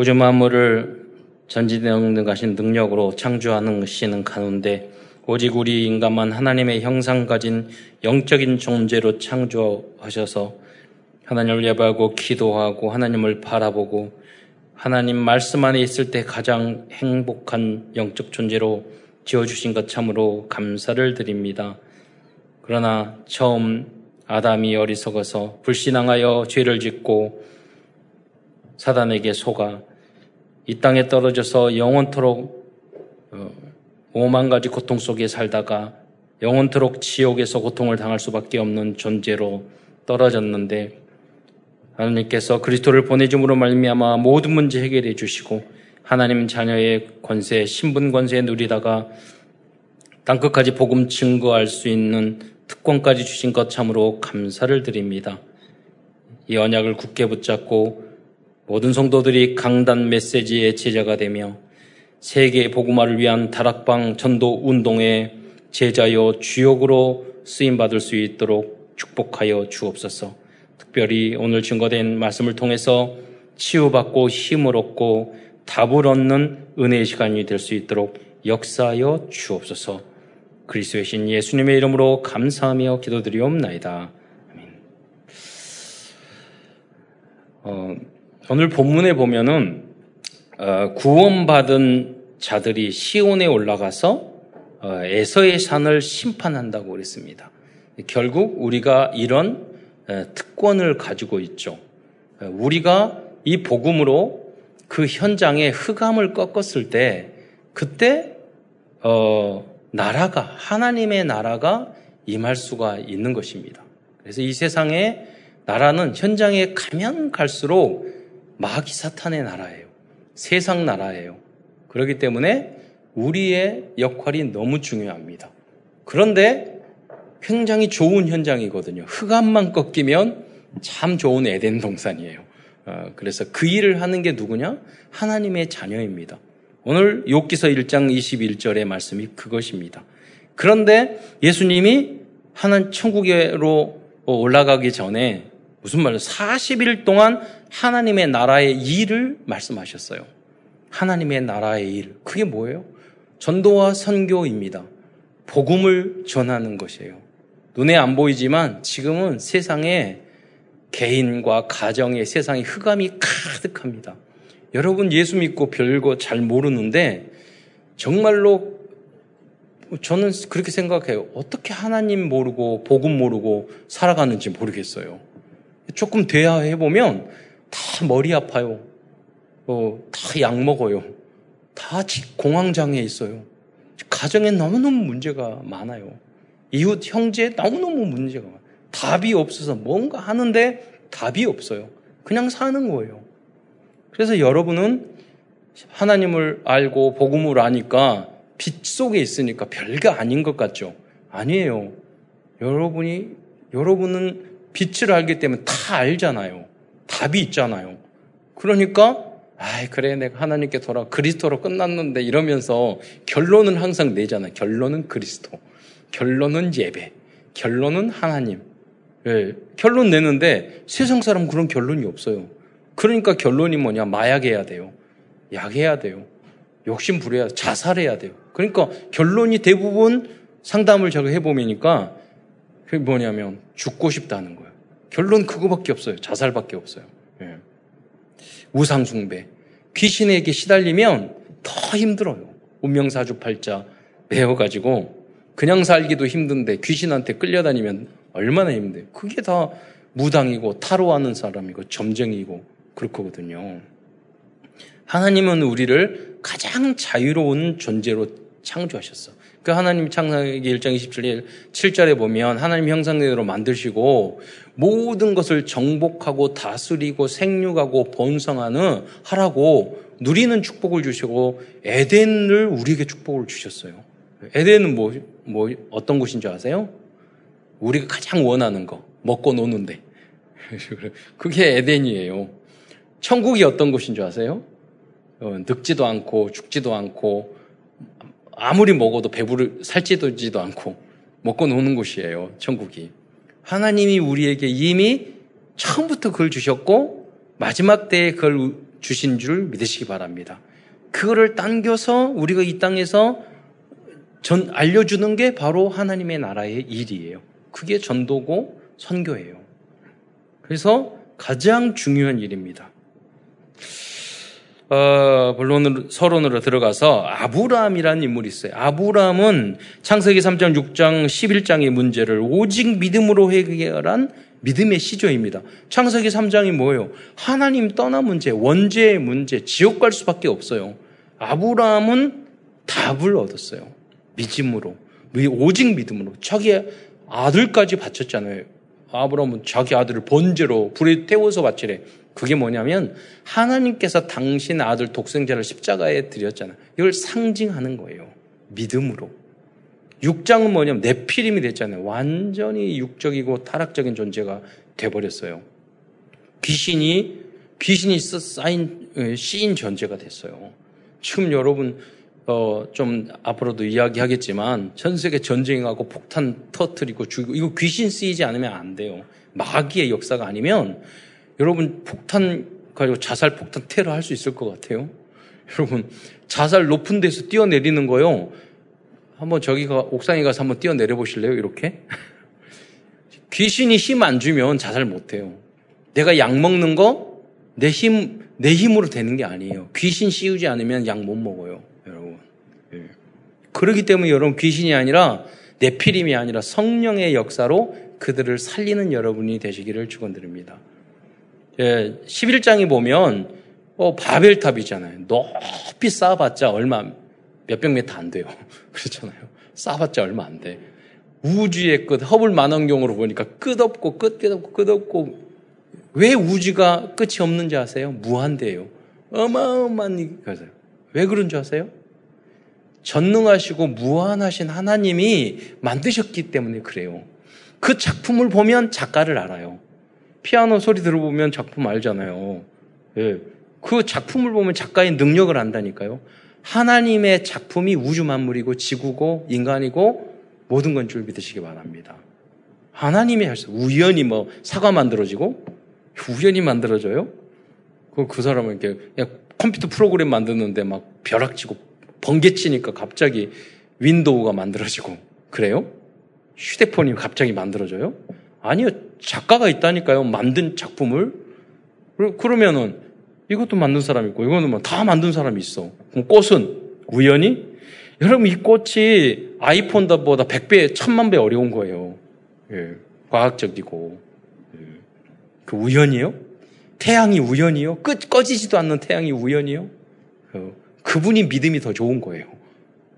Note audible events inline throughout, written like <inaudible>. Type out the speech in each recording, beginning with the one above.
우주 만물을 전지능능하신 능력으로 창조하는 시는 가운데 오직 우리 인간만 하나님의 형상 가진 영적인 존재로 창조하셔서 하나님을 예배하고 기도하고 하나님을 바라보고 하나님 말씀 안에 있을 때 가장 행복한 영적 존재로 지어주신 것 참으로 감사를 드립니다. 그러나 처음 아담이 어리석어서 불신앙하여 죄를 짓고 사단에게 속아 이 땅에 떨어져서 영원토록 어, 오만 가지 고통 속에 살다가 영원토록 지옥에서 고통을 당할 수밖에 없는 존재로 떨어졌는데 하나님께서 그리스도를 보내줌으로 말미암아 모든 문제 해결해 주시고 하나님 자녀의 권세, 신분 권세에 누리다가 땅 끝까지 복음 증거할 수 있는 특권까지 주신 것 참으로 감사를 드립니다. 이 언약을 굳게 붙잡고 모든 성도들이 강단 메시지의 제자가 되며 세계 복음화를 위한 다락방 전도 운동의 제자여 주역으로 쓰임 받을 수 있도록 축복하여 주옵소서. 특별히 오늘 증거된 말씀을 통해서 치유받고 힘을 얻고 답을 얻는 은혜의 시간이 될 수 있도록 역사하여 주옵소서. 그리스도의 신 예수님의 이름으로 감사하며 기도드리옵나이다. 아멘. 어, 오늘 본문에 보면은 어, 구원받은 자들이 시온에 올라가서 어, 에서의 산을 심판한다고 그랬습니다. 결국 우리가 이런 어, 특권을 가지고 있죠. 어, 우리가 이 복음으로 그 현장에 흑암을 꺾었을 때 그때 어, 나라가 하나님의 나라가 임할 수가 있는 것입니다. 그래서 이 세상에 나라는 현장에 가면 갈수록 마귀 사탄의 나라예요. 세상 나라예요. 그렇기 때문에 우리의 역할이 너무 중요합니다. 그런데 굉장히 좋은 현장이거든요. 흑암만 꺾이면 참 좋은 에덴 동산이에요. 어, 그래서 그 일을 하는 게 누구냐? 하나님의 자녀입니다. 오늘 욥기서 1장 21절의 말씀이 그것입니다. 그런데 예수님이 하나님 천국으로 올라가기 전에 무슨 말이에요? 40일 동안 하나님의 나라의 일을 말씀하셨어요. 하나님의 나라의 일. 그게 뭐예요? 전도와 선교입니다. 복음을 전하는 것이에요. 눈에 안 보이지만 지금은 세상에 개인과 가정의 세상에 흑암이 가득합니다. 여러분 예수 믿고 별거 잘 모르는데 정말로 저는 그렇게 생각해요. 어떻게 하나님 모르고 복음 모르고 살아가는지 모르겠어요. 조금 대화해 보면 다 머리 아파요. 어, 다 약 먹어요. 다 공황장애 있어요. 가정에 너무너무 문제가 많아요. 이웃 형제 너무너무 문제가 많아요. 답이 없어서 뭔가 하는데 답이 없어요. 그냥 사는 거예요. 그래서 여러분은 하나님을 알고 복음을 아니까 빛 속에 있으니까 별게 아닌 것 같죠? 아니에요. 여러분이 여러분은 빛을 알기 때문에 다 알잖아요. 답이 있잖아요. 그러니까 아이 그래 내가 하나님께 돌아 그리스도로 끝났는데 이러면서 결론은 항상 내잖아요. 결론은 그리스도. 결론은 예배. 결론은 하나님. 예, 결론 내는데 세상 사람 그런 결론이 없어요. 그러니까 결론이 뭐냐? 마약해야 돼요. 약해야 돼요. 욕심 부려야 자살해야 돼요. 그러니까 결론이 대부분 상담을 제가 해보니까 그게 뭐냐면 죽고 싶다는 거예요. 결론 그거밖에 없어요. 자살밖에 없어요. 예. 우상숭배. 귀신에게 시달리면 더 힘들어요. 운명사주팔자 배워가지고 그냥 살기도 힘든데 귀신한테 끌려다니면 얼마나 힘들어요. 그게 다 무당이고 타로하는 사람이고 점쟁이고 그렇거든요. 하나님은 우리를 가장 자유로운 존재로 창조하셨어. 그 하나님 창세기 1장 27절 7절에 보면 하나님 형상대로 만드시고 모든 것을 정복하고 다스리고 생육하고 번성하는 하라고 누리는 축복을 주시고 에덴을 우리에게 축복을 주셨어요. 에덴은 뭐, 뭐 어떤 곳인 줄 아세요? 우리가 가장 원하는 거 먹고 노는데 <laughs> 그게 에덴이에요. 천국이 어떤 곳인 줄 아세요? 어, 늙지도 않고 죽지도 않고 아무리 먹어도 배부를 살찌지도 않고 먹고 노는 곳이에요. 천국이. 하나님이 우리에게 이미 처음부터 그걸 주셨고 마지막 때에 그걸 주신 줄 믿으시기 바랍니다. 그거를 당겨서 우리가 이 땅에서 전 알려주는 게 바로 하나님의 나라의 일이에요. 그게 전도고 선교예요. 그래서 가장 중요한 일입니다. 어, 본론으로, 서론으로 들어가서 아브라함이라는 인물이 있어요. 아브라함은 창세기 3장, 6장, 11장의 문제를 오직 믿음으로 해결한 믿음의 시조입니다. 창세기 3장이 뭐예요? 하나님 떠난 문제, 원죄의 문제, 지옥 갈 수밖에 없어요. 아브라함은 답을 얻었어요. 믿음으로. 오직 믿음으로. 자기 아들까지 바쳤잖아요. 아브라함은 자기 아들을 번제로 불에 태워서 바치래. 그게 뭐냐면 하나님께서 당신 아들 독생자를 십자가에 드렸잖아요. 이걸 상징하는 거예요. 믿음으로. 육장은 뭐냐면 내피림이 됐잖아요. 완전히 육적이고 타락적인 존재가 돼버렸어요. 귀신이 귀신이 쌓인 씌인 존재가 됐어요. 지금 여러분 어, 좀 앞으로도 이야기하겠지만 전 세계 전쟁하고 폭탄 터트리고 죽이고 이거 귀신 쓰이지 않으면 안 돼요. 마귀의 역사가 아니면 여러분 폭탄 가지고 자살 폭탄 테러 할 수 있을 것 같아요. 여러분 자살 높은 데서 뛰어내리는 거요. 한번 저기가 옥상에 가서 한번 뛰어내려 보실래요? 이렇게 <laughs> 귀신이 힘 안 주면 자살 못 해요. 내가 약 먹는 거 내 힘, 내 힘으로 되는 게 아니에요. 귀신 씌우지 않으면 약 못 먹어요. 여러분. 예. 그렇기 때문에 여러분 귀신이 아니라 내피림이 아니라 성령의 역사로 그들을 살리는 여러분이 되시기를 축원드립니다. 예, 11장에 보면 어, 바벨탑이잖아요. 높이 쌓아봤자 얼마 몇백 미터 안 돼요. <laughs> 그렇잖아요. 쌓아봤자 얼마 안 돼. 우주의 끝 허블 만원경으로 보니까 끝없고 끝 끝없고 끝없고 왜 우주가 끝이 없는지 아세요? 무한대요. 어마어마한 거죠. 왜 그런 줄 아세요? 전능하시고 무한하신 하나님이 만드셨기 때문에 그래요. 그 작품을 보면 작가를 알아요. 피아노 소리 들어보면 작품 알잖아요. 예. 그 작품을 보면 작가의 능력을 안다니까요. 하나님의 작품이 우주 만물이고 지구고 인간이고 모든 건 줄 믿으시기 바랍니다. 하나님이 할 수, 우연히 뭐 사과 만들어지고 우연히 만들어져요? 그, 그 사람은 이렇게 컴퓨터 프로그램 만드는데 막 벼락치고 번개치니까 갑자기 윈도우가 만들어지고 그래요? 휴대폰이 갑자기 만들어져요? 아니요. 작가가 있다니까요. 만든 작품을. 그러면은 이것도 만든 사람이 있고 이거는 뭐 다 만든 사람이 있어. 그럼 꽃은 우연히? 여러분 이 꽃이 아이폰보다 100배, 1000만 배 어려운 거예요. 예, 과학적이고. 예. 그 우연이요? 태양이 우연이요? 끝 꺼지지도 않는 태양이 우연이요? 어, 그분이 믿음이 더 좋은 거예요.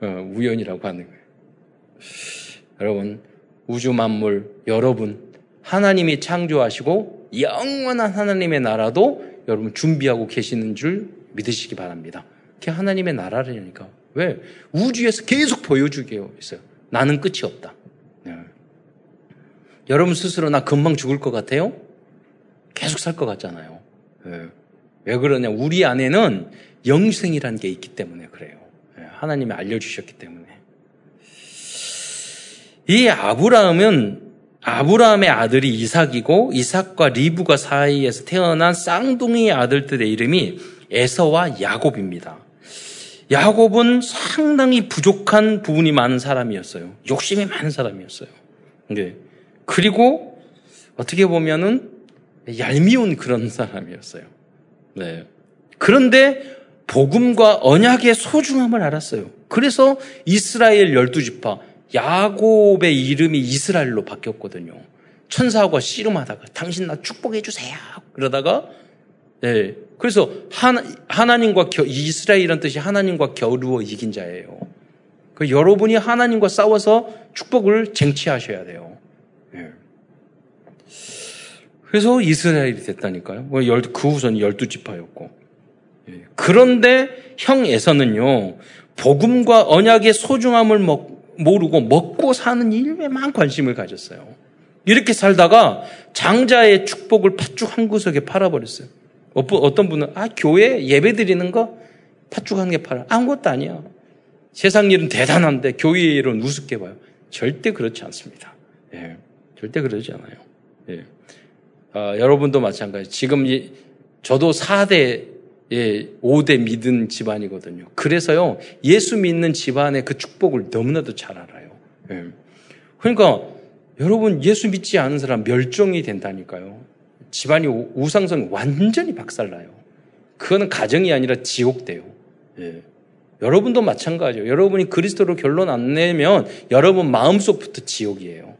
어, 우연이라고 하는 거예요. 여러분 우주 만물 여러분 하나님이 창조하시고 영원한 하나님의 나라도 여러분 준비하고 계시는 줄 믿으시기 바랍니다. 그게 하나님의 나라라니까. 왜? 우주에서 계속 보여주게 있어요. 나는 끝이 없다. 네. 여러분 스스로 나 금방 죽을 것 같아요? 계속 살 것 같잖아요. 네. 왜 그러냐? 우리 안에는 영생이라는 게 있기 때문에 그래요. 네. 하나님이 알려주셨기 때문에. 이 아브라함은 아브라함의 아들이 이삭이고 이삭과 리브가 사이에서 태어난 쌍둥이 아들들의 이름이 에서와 야곱입니다. 야곱은 상당히 부족한 부분이 많은 사람이었어요. 욕심이 많은 사람이었어요. 네. 그리고 어떻게 보면은 얄미운 그런 사람이었어요. 네. 그런데 복음과 언약의 소중함을 알았어요. 그래서 이스라엘 열두 지파 야곱의 이름이 이스라엘로 바뀌었거든요. 천사하고 씨름하다가 당신 나 축복해 주세요. 그러다가 네. 그래서 하나, 하나님과 겨, 이스라엘이란 뜻이 하나님과 겨루어 이긴 자예요. 그 여러분이 하나님과 싸워서 축복을 쟁취하셔야 돼요. 네. 그래서 이스라엘이 됐다니까요. 뭐그 후손이 열두 지파였고. 네. 그런데 형 에서는요, 복음과 언약의 소중함을 먹, 모르고 먹고 사는 일에만 관심을 가졌어요. 이렇게 살다가 장자의 축복을 팥죽 한 구석에 팔아버렸어요. 어떤 분은 아 교회 예배 드리는 거 팥죽 한 개 팔아 아무것도 아니야. 세상 일은 대단한데 교회 일은 우습게 봐요. 절대 그렇지 않습니다. 예, 절대 그러지 않아요. 예. 아, 여러분도 마찬가지. 지금 이, 저도 4대 예, 5대 믿은 집안이거든요. 그래서요, 예수 믿는 집안의 그 축복을 너무나도 잘 알아요. 예. 그러니까, 여러분, 예수 믿지 않은 사람 멸종이 된다니까요. 집안이 우상성 완전히 박살나요. 그거는 가정이 아니라 지옥 돼요. 예. 여러분도 마찬가지예요. 여러분이 그리스도로 결론 안 내면 여러분 마음속부터 지옥이에요.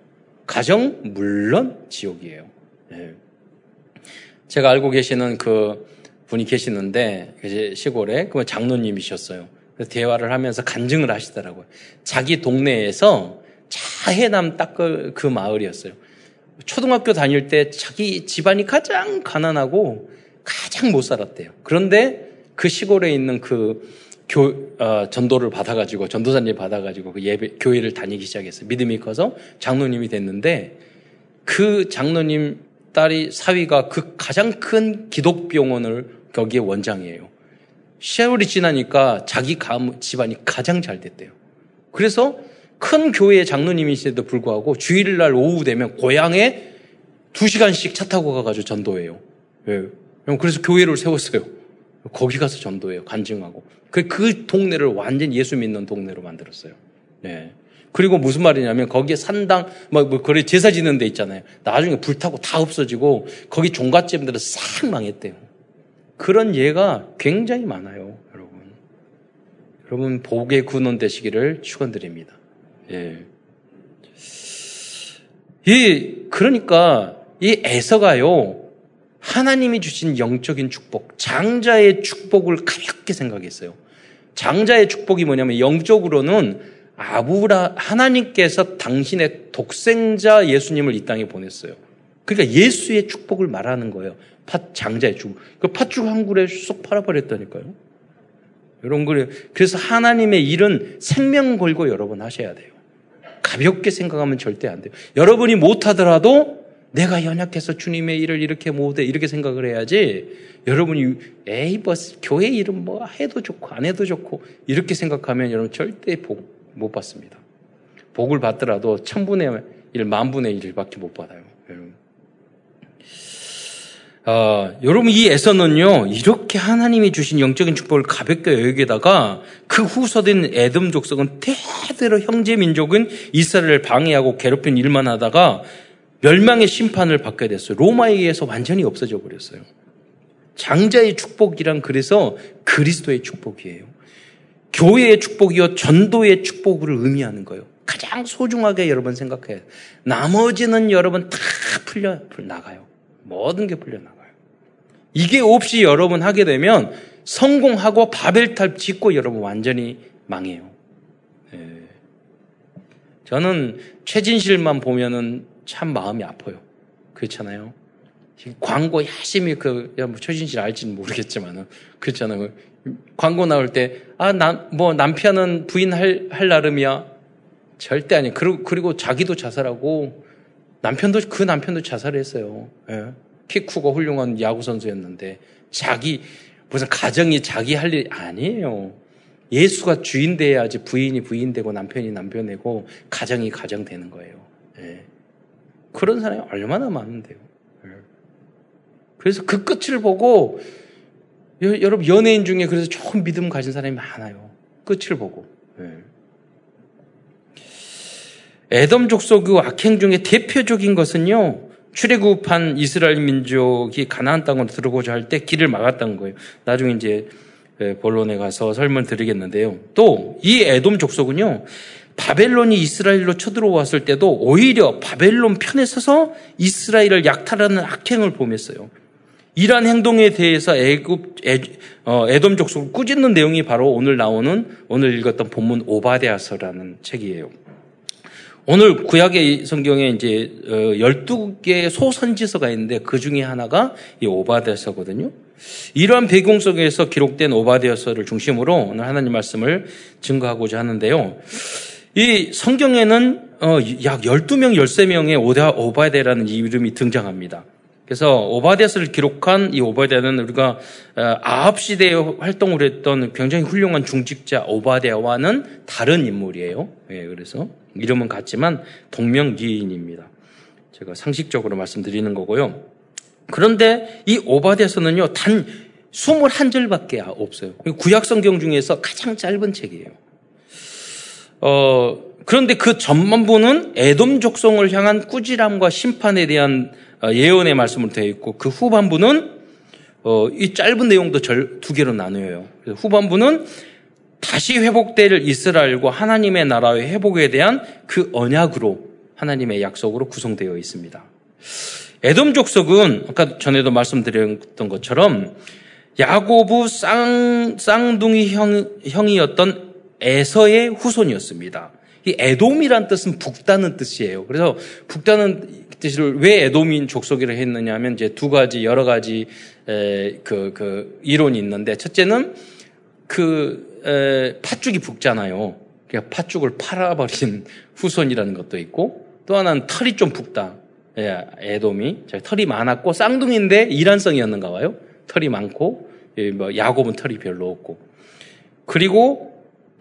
가정 물론 지옥이에요. 예. 제가 알고 계시는 그 분이 계시는데 시골에 그 장로님이셨어요. 대화를 하면서 간증을 하시더라고요. 자기 동네에서 자해남 딱 그 그 마을이었어요. 초등학교 다닐 때 자기 집안이 가장 가난하고 가장 못 살았대요. 그런데 그 시골에 있는 그 교, 어, 전도를 받아가지고, 전도사님 받아가지고 그 예배, 교회를 다니기 시작했어요. 믿음이 커서 장로님이 됐는데, 그 장로님 딸이 사위가 그 가장 큰 기독병원을 거기에 원장이에요. 세월이 지나니까 자기 가문, 집안이 가장 잘 됐대요. 그래서 큰 교회의 장로님이신데도 불구하고 주일날 오후 되면 고향에 두 시간씩 차 타고 가가지고 전도해요. 예. 그래서 교회를 세웠어요. 거기 가서 전도해요. 간증하고. 그, 그 동네를 완전 예수 믿는 동네로 만들었어요. 네. 그리고 무슨 말이냐면 거기에 산당, 뭐, 뭐, 그래 제사 지는 데 있잖아요. 나중에 불타고 다 없어지고 거기 종갓집들은 싹 망했대요. 그런 예가 굉장히 많아요, 여러분. 여러분, 복의 군원 되시기를 축원드립니다. 예. 이, 그러니까 이 에서가요, 하나님이 주신 영적인 축복, 장자의 축복을 가볍게 생각했어요. 장자의 축복이 뭐냐면 영적으로는 아브라 하나님께서 당신의 독생자 예수님을 이 땅에 보냈어요. 그러니까 예수의 축복을 말하는 거예요. 팥 장자의 축복. 그 팥죽 한 굴에 쏙 팔아버렸다니까요. 여러분 그래 그래서 하나님의 일은 생명 걸고 여러분 하셔야 돼요. 가볍게 생각하면 절대 안 돼요. 여러분이 못하더라도 내가 연약해서 주님의 일을 이렇게 못해 이렇게 생각을 해야지 여러분이 에이 뭐 교회 일은 뭐 해도 좋고 안 해도 좋고 이렇게 생각하면 여러분 절대 복 못 받습니다. 복을 받더라도 천분의 일, 만분의 일밖에 못 받아요. 어, 여러분 이 에서는요 이렇게 하나님이 주신 영적인 축복을 가볍게 여기다가 그 후서된 에돔 족속은 대대로 형제 민족은 이스라엘을 방해하고 괴롭힌 일만 하다가 멸망의 심판을 받게 됐어요. 로마에 의해서 완전히 없어져 버렸어요. 장자의 축복이란 그래서 그리스도의 축복이에요. 교회의 축복이요, 전도의 축복을 의미하는 거예요. 가장 소중하게 여러분 생각해요. 나머지는 여러분 다 풀려 나가요. 모든 게 풀려 나가요. 이게 없이 여러분 하게 되면 성공하고 바벨탑 짓고 여러분 완전히 망해요. 네. 저는 최진실만 보면은 참 마음이 아파요. 그렇잖아요. 광고 열심히 그, 야, 뭐, 최진실 알지는 모르겠지만은, 그렇잖아요. 광고 나올 때, 아, 남, 뭐, 남편은 부인 할, 할 나름이야. 절대 아니에요. 그리고, 그리고 자기도 자살하고, 남편도, 그 남편도 자살했어요. 예. 키 크고 훌륭한 야구 선수였는데, 자기, 무슨 가정이 자기 할일 아니에요. 예수가 주인 돼야지 부인이 부인 되고 남편이 남편 되고 가정이 가정 되는 거예요. 예. 그런 사람이 얼마나 많은데요. 예. 그래서 그 끝을 보고 여 러분 연예인 중에 그래서 좋은 믿음 가진 사람이 많아요. 끝을 보고. 예. 에덤 족속의 악행 중에 대표적인 것은요. 출애굽한 이스라엘 민족이 가나안 땅으로 들어오고자 할 때 길을 막았던 거예요. 나중에 이제 예, 본론에 가서 설명 드리겠는데요. 또 이 에돔 족속은요. 바벨론이 이스라엘로 쳐들어왔을 때도 오히려 바벨론 편에 서서 이스라엘을 약탈하는 악행을 범했어요. 이러한 행동에 대해서 애굽, 애, 어, 에돔 족속을 꾸짖는 내용이 바로 오늘 나오는 오늘 읽었던 본문 오바데아서라는 책이에요. 오늘 구약의 성경에 이제 12개의 어, 소선지서가 있는데 그 중에 하나가 이 오바데아서거든요. 이러한 배경 속에서 기록된 오바데아서를 중심으로 오늘 하나님 말씀을 증거하고자 하는데요. 이 성경에는 어, 약 12명, 13명의 오바데라는 이름이 등장합니다. 그래서 오바데스를 기록한 이 오바데는 우리가 어, 아합 시대에 활동을 했던 굉장히 훌륭한 중직자 오바데와는 다른 인물이에요. 예, 그래서 이름은 같지만 동명기인입니다. 제가 상식적으로 말씀드리는 거고요. 그런데 이 오바데서는요, 단 21절밖에 없어요. 구약 성경 중에서 가장 짧은 책이에요. 어, 그런데 그 전반부는 에돔 족성을 향한 꾸지람과 심판에 대한 어, 예언의 말씀으로 되어 있고 그 후반부는 어, 이 짧은 내용도 절, 두 개로 나누어요. 후반부는 다시 회복될 이스라엘과 하나님의 나라의 회복에 대한 그 언약으로 하나님의 약속으로 구성되어 있습니다. 에돔 족속은 아까 전에도 말씀드렸던 것처럼 야고부 쌍, 쌍둥이 형, 형이었던 에서의 후손이었습니다. 이 에돔이란 뜻은 북다는 뜻이에요. 그래서 북다는 뜻을 왜 에돔인 족속이라 했느냐 하면 이제 두 가지, 여러 가지, 에, 그, 그, 이론이 있는데, 첫째는 그, 에, 팥죽이 붓잖아요. 그러니까 팥죽을 팔아버린 <laughs> 후손이라는 것도 있고, 또 하나는 털이 좀 붓다. 예, 에돔이. 털이 많았고, 쌍둥이인데 이란성이었는가 봐요. 털이 많고, 예, 뭐, 야곱은 털이 별로 없고. 그리고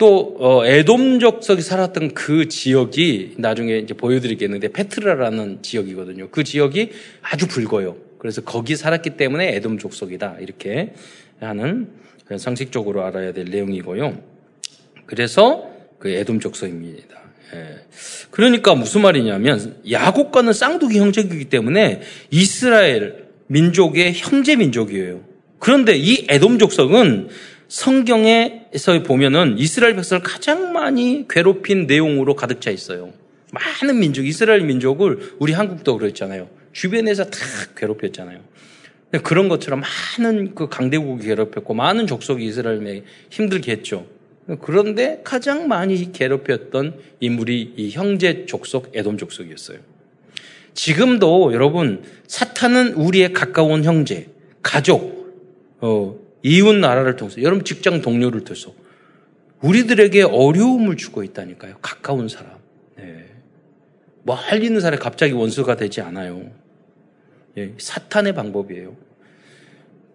또 어, 에돔 족속이 살았던 그 지역이 나중에 이제 보여드리겠는데 페트라라는 지역이거든요. 그 지역이 아주 붉어요. 그래서 거기 살았기 때문에 에돔 족속이다 이렇게 하는 상식적으로 알아야 될 내용이고요. 그래서 그 에돔 족속입니다. 예. 그러니까 무슨 말이냐면 야곱과는 쌍둥이 형제이기 때문에 이스라엘 민족의 형제 민족이에요. 그런데 이 에돔 족속은 성경에서 보면은 이스라엘 백성을 가장 많이 괴롭힌 내용으로 가득 차 있어요. 많은 민족, 이스라엘 민족을 우리 한국도 그랬잖아요. 주변에서 다 괴롭혔잖아요. 그런 것처럼 많은 그 강대국이 괴롭혔고 많은 족속이 이스라엘에 힘들게 했죠. 그런데 가장 많이 괴롭혔던 인물이 이 형제 족속, 에돔 족속이었어요. 지금도 여러분 사탄은 우리의 가까운 형제, 가족, 어, 이웃 나라를 통해서, 여러분 직장 동료를 통해서 우리들에게 어려움을 주고 있다니까요. 가까운 사람. 네. 멀리 있는 사람이 갑자기 원수가 되지 않아요. 예, 사탄의 방법이에요.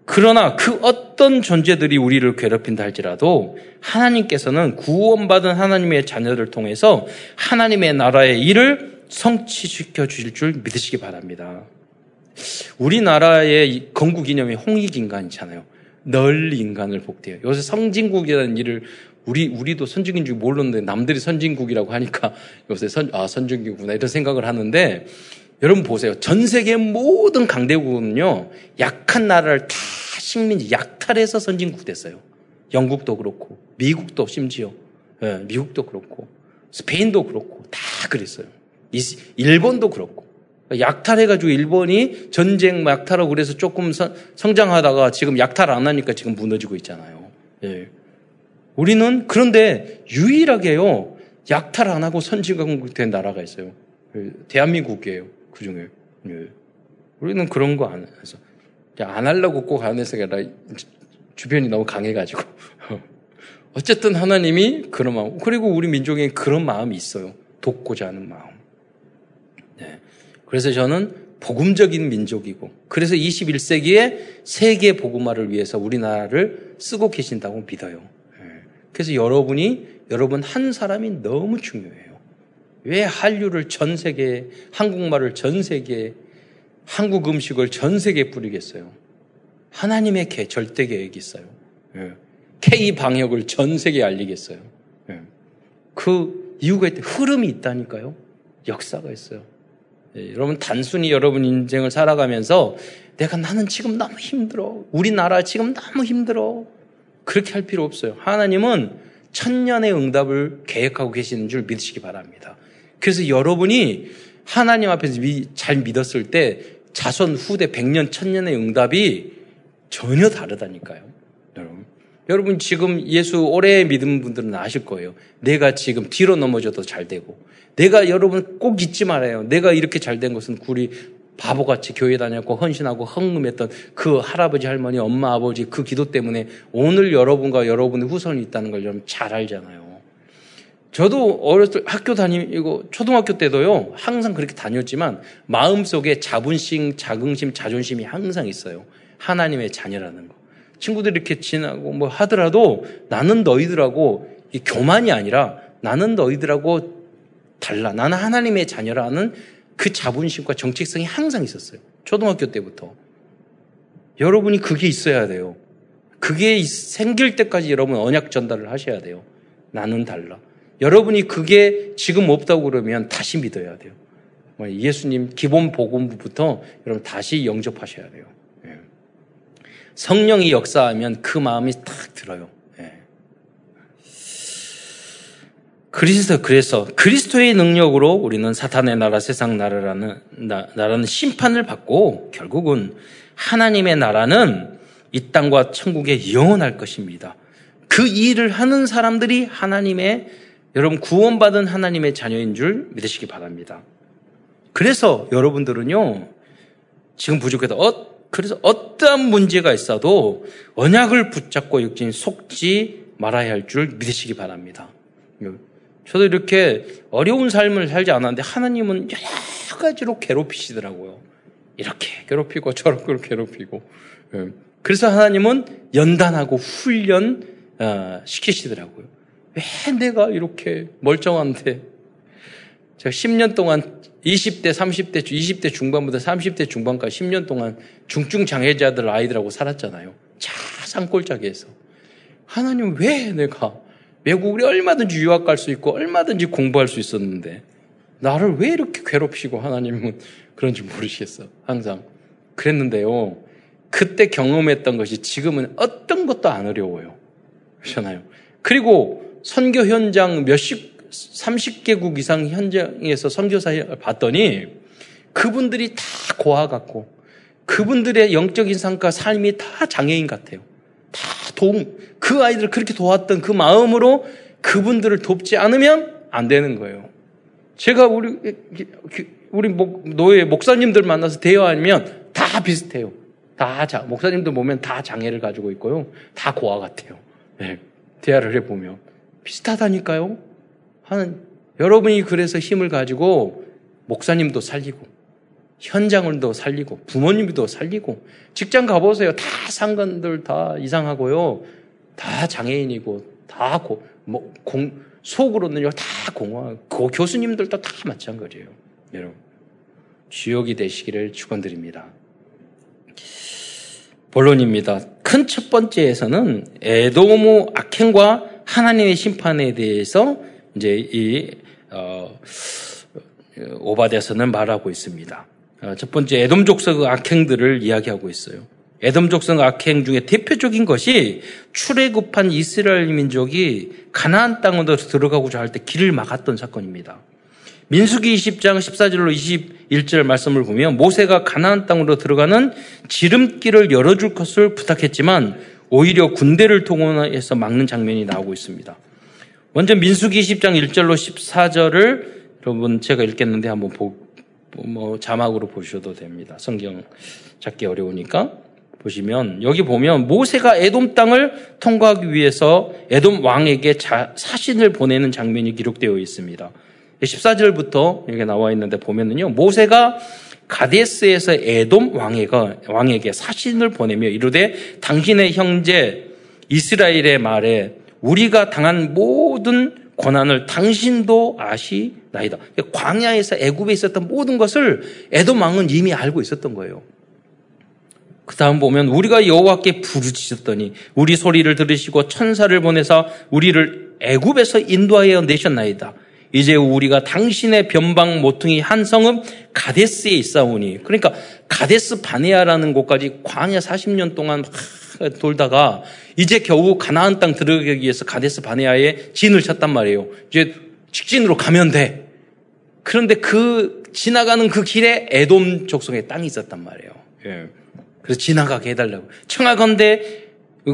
그러나 그 어떤 존재들이 우리를 괴롭힌다 할지라도 하나님께서는 구원받은 하나님의 자녀를 통해서 하나님의 나라의 일을 성취시켜 주실 줄 믿으시기 바랍니다. 우리나라의 건국 기념이 홍익인간이잖아요. 널 인간을 복대요. 요새 선진국이라는 일을 우리 우리도 선진국인 줄 몰랐는데 남들이 선진국이라고 하니까 <laughs> 요새 선 아 선진국이구나 이런 생각을 하는데 여러분 보세요. 전 세계 모든 강대국은요 약한 나라를 다 식민지 약탈해서 선진국 됐어요. 영국도 그렇고 미국도 심지어 예, 미국도 그렇고 스페인도 그렇고 다 그랬어요. 일본도 그렇고 약탈해가지고 일본이 전쟁 약탈하고 그래서 조금 서, 성장하다가 지금 약탈 안 하니까 지금 무너지고 있잖아요. 예. 우리는 그런데 유일하게요 약탈 안 하고 선진국 된 나라가 있어요. 예. 대한민국이에요. 그 중에. 예. 우리는 그런 거 안 해서 안 하려고 꼭 안 해서 아니라 주변이 너무 강해가지고. <laughs> 어쨌든 하나님이 그런 마음, 그리고 우리 민족에 그런 마음이 있어요. 돕고자 하는 마음. 그래서 저는 복음적인 민족이고 그래서 21세기에 세계 복음화를 위해서 우리나라를 쓰고 계신다고 믿어요. 예. 그래서 여러분이 여러분 한 사람이 너무 중요해요. 왜 한류를 전 세계, 한국말을 전 세계, 한국 음식을 전 세계에 뿌리겠어요? 하나님의 개, 절대 계획이 있어요. 예. K 방역을 전 세계에 알리겠어요. 예. 그 이유가 있다. 흐름이 있다니까요. 역사가 있어요. 예, 여러분 단순히 여러분 인생을 살아가면서 내가 나는 지금 너무 힘들어. 우리나라 지금 너무 힘들어. 그렇게 할 필요 없어요. 하나님은 천년의 응답을 계획하고 계시는 줄 믿으시기 바랍니다. 그래서 여러분이 하나님 앞에서 잘 믿었을 때 자손 후대 백년 천년의 응답이 전혀 다르다니까요. 여러분. 여러분 지금 예수 오래 믿은 분들은 아실 거예요. 내가 지금 뒤로 넘어져도 잘 되고 내가 여러분 꼭 잊지 말아요. 내가 이렇게 잘 된 것은 우리 바보같이 교회 다녔고 헌신하고 헌금했던 그 할아버지 할머니 엄마 아버지 그 기도 때문에 오늘 여러분과 여러분의 후손이 있다는 걸 여러분 잘 알잖아요. 저도 어렸을 때 학교 다니고 초등학교 때도요 항상 그렇게 다녔지만 마음속에 자분심, 자긍심, 자존심이 항상 있어요. 하나님의 자녀라는 거. 친구들이 이렇게 지나고 뭐 하더라도 나는 너희들하고 이 교만이 아니라 나는 너희들하고 달라. 나는 하나님의 자녀라는 그 자본심과 정체성이 항상 있었어요. 초등학교 때부터. 여러분이 그게 있어야 돼요. 그게 생길 때까지 여러분 언약 전달을 하셔야 돼요. 나는 달라. 여러분이 그게 지금 없다고 그러면 다시 믿어야 돼요. 뭐 예수님 기본 복음부터 여러분 다시 영접하셔야 돼요. 예. 성령이 역사하면 그 마음이 딱 들어요. 예. 그리스도 그래서 그리스도의 능력으로 우리는 사탄의 나라 세상 나라라는 나, 라는 심판을 받고 결국은 하나님의 나라는 이 땅과 천국에 영원할 것입니다. 그 일을 하는 사람들이 하나님의 여러분 구원받은 하나님의 자녀인 줄 믿으시기 바랍니다. 그래서 여러분들은요, 지금 부족해도, 어, 그래서 어떠한 문제가 있어도 언약을 붙잡고 육진 속지 말아야 할 줄 믿으시기 바랍니다. 저도 이렇게 어려운 삶을 살지 않았는데 하나님은 여러 가지로 괴롭히시더라고요. 이렇게 괴롭히고 저렇게 괴롭히고. 예. 그래서 하나님은 연단하고 훈련 어, 시키시더라고요. 왜 내가 이렇게 멀쩡한데 제가 10년 동안 20대, 30대, 20대 중반부터 30대 중반까지 10년 동안 중증 장애자들 아이들하고 살았잖아요. 자, 산골짜기에서. 하나님 왜 내가 외국에 얼마든지 유학 갈 수 있고 얼마든지 공부할 수 있었는데 나를 왜 이렇게 괴롭히고 하나님은 그런지 모르시겠어. 항상. 그랬는데요. 그때 경험했던 것이 지금은 어떤 것도 안 어려워요. 그렇잖아요. 그리고 선교 현장 몇십 30개국 이상 현장에서 선교사 봤더니 그분들이 다 고아 같고 그분들의 영적 인 상과 삶이 다 장애인 같아요. 다 도움, 그 아이들을 그렇게 도왔던 그 마음으로 그분들을 돕지 않으면 안 되는 거예요. 제가 우리, 우리 노예 목사님들 만나서 대화하면 다 비슷해요. 다 자, 목사님들 보면 다 장애를 가지고 있고요. 다 고아 같아요. 네, 대화를 해보면. 비슷하다니까요? 하는 여러분이 그래서 힘을 가지고 목사님도 살리고 현장을도 살리고 부모님도 살리고 직장 가보세요. 다 상관들 다 이상하고요. 다 장애인이고 다 고, 뭐, 공, 속으로는요 다 공허. 고 교수님들도 다 마찬가지예요. 여러분 주역이 되시기를 축원드립니다. 본론입니다. 큰 첫 번째에서는 에도모 악행과 하나님의 심판에 대해서 이제 이 어, 오바데서는 말하고 있습니다. 어, 첫 번째 에돔 족속 악행들을 이야기하고 있어요. 에돔 족속 악행 중에 대표적인 것이 출애굽한 이스라엘 민족이 가나안 땅으로 들어가고자 할 때 길을 막았던 사건입니다. 민수기 20장 14절로 21절 말씀을 보면 모세가 가나안 땅으로 들어가는 지름길을 열어줄 것을 부탁했지만 오히려 군대를 동원해서 막는 장면이 나오고 있습니다. 먼저 민수기 10장 1절로 14절을 여러분 제가 읽겠는데 한번 보, 뭐 자막으로 보셔도 됩니다. 성경 찾기 어려우니까 보시면 여기 보면 모세가 에돔 땅을 통과하기 위해서 에돔 왕에게 자, 사신을 보내는 장면이 기록되어 있습니다. 14절부터 여기 나와 있는데 보면은요. 모세가 가데스에서 에돔 왕에가, 왕에게 사신을 보내며 이르되 당신의 형제 이스라엘의 말에 우리가 당한 모든 고난을 당신도 아시나이다. 광야에서 애굽에 있었던 모든 것을 에돔 왕은 이미 알고 있었던 거예요. 그 다음 보면 우리가 여호와께 부르짖었더니 우리 소리를 들으시고 천사를 보내서 우리를 애굽에서 인도하여 내셨나이다. 이제 우리가 당신의 변방 모퉁이 한 성읍 가데스에 있사오니 그러니까 가데스 바네아라는 곳까지 광야 40년 동안 돌다가 이제 겨우 가나안 땅 들어가기 위해서 가데스 바네아에 진을 쳤단 말이에요. 이제 직진으로 가면 돼. 그런데 그 지나가는 그 길에 에돔 족속의 땅이 있었단 말이에요. 예. 그래서 지나가게 해달라고. 청하건대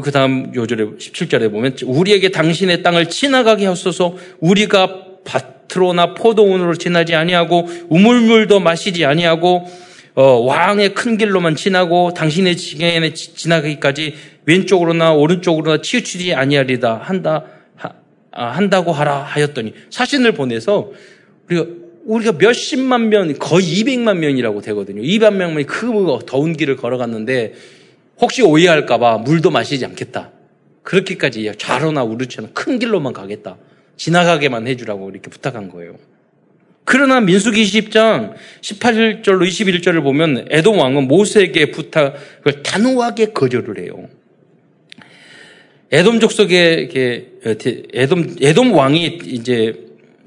그 다음 요절에 17절에 보면 우리에게 당신의 땅을 지나가게 하소서 우리가 밭으로나 포도원으로 지나지 아니하고 우물물도 마시지 아니하고 어, 왕의 큰 길로만 지나고 당신의 지경에 지나가기까지 왼쪽으로나 오른쪽으로나 치우치지 아니하리다 한다 하, 아, 한다고 하라 하였더니 사신을 보내서 우리가 우리가 몇십만 명 거의 200만 명이라고 되거든요. 200만 명이 그 더운 길을 걸어갔는데 혹시 오해할까봐 물도 마시지 않겠다. 그렇게까지 좌로나 우르처럼 큰 길로만 가겠다. 지나가게만 해주라고 이렇게 부탁한 거예요. 그러나 민수기 20장 18절로 21절을 보면 에돔 왕은 모세에게 부탁을 단호하게 거절을 해요. 에돔 족속의 에돔 에돔 왕이 이제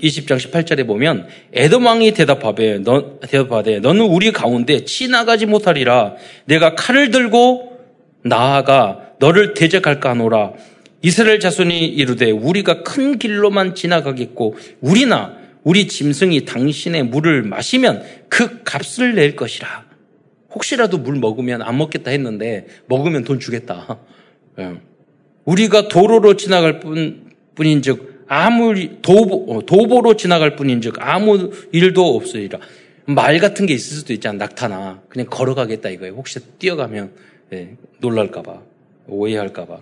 20장 18절에 보면 에돔 왕이 대답하되 너 대답하되 너는 우리 가운데 지나가지 못하리라 내가 칼을 들고 나아가 너를 대적할까 하노라 이스라엘 자손이 이르되 우리가 큰 길로만 지나가겠고 우리나 우리 짐승이 당신의 물을 마시면 그 값을 낼 것이라 혹시라도 물 먹으면 안 먹겠다 했는데 먹으면 돈 주겠다 예. 우리가 도로로 지나갈 뿐, 뿐인즉 아무 도보, 어, 도보로 지나갈 뿐인즉 아무 일도 없으리라. 말 같은 게 있을 수도 있잖아. 낙타나 그냥 걸어가겠다 이거예요. 혹시 뛰어가면 예, 놀랄까봐 오해할까봐.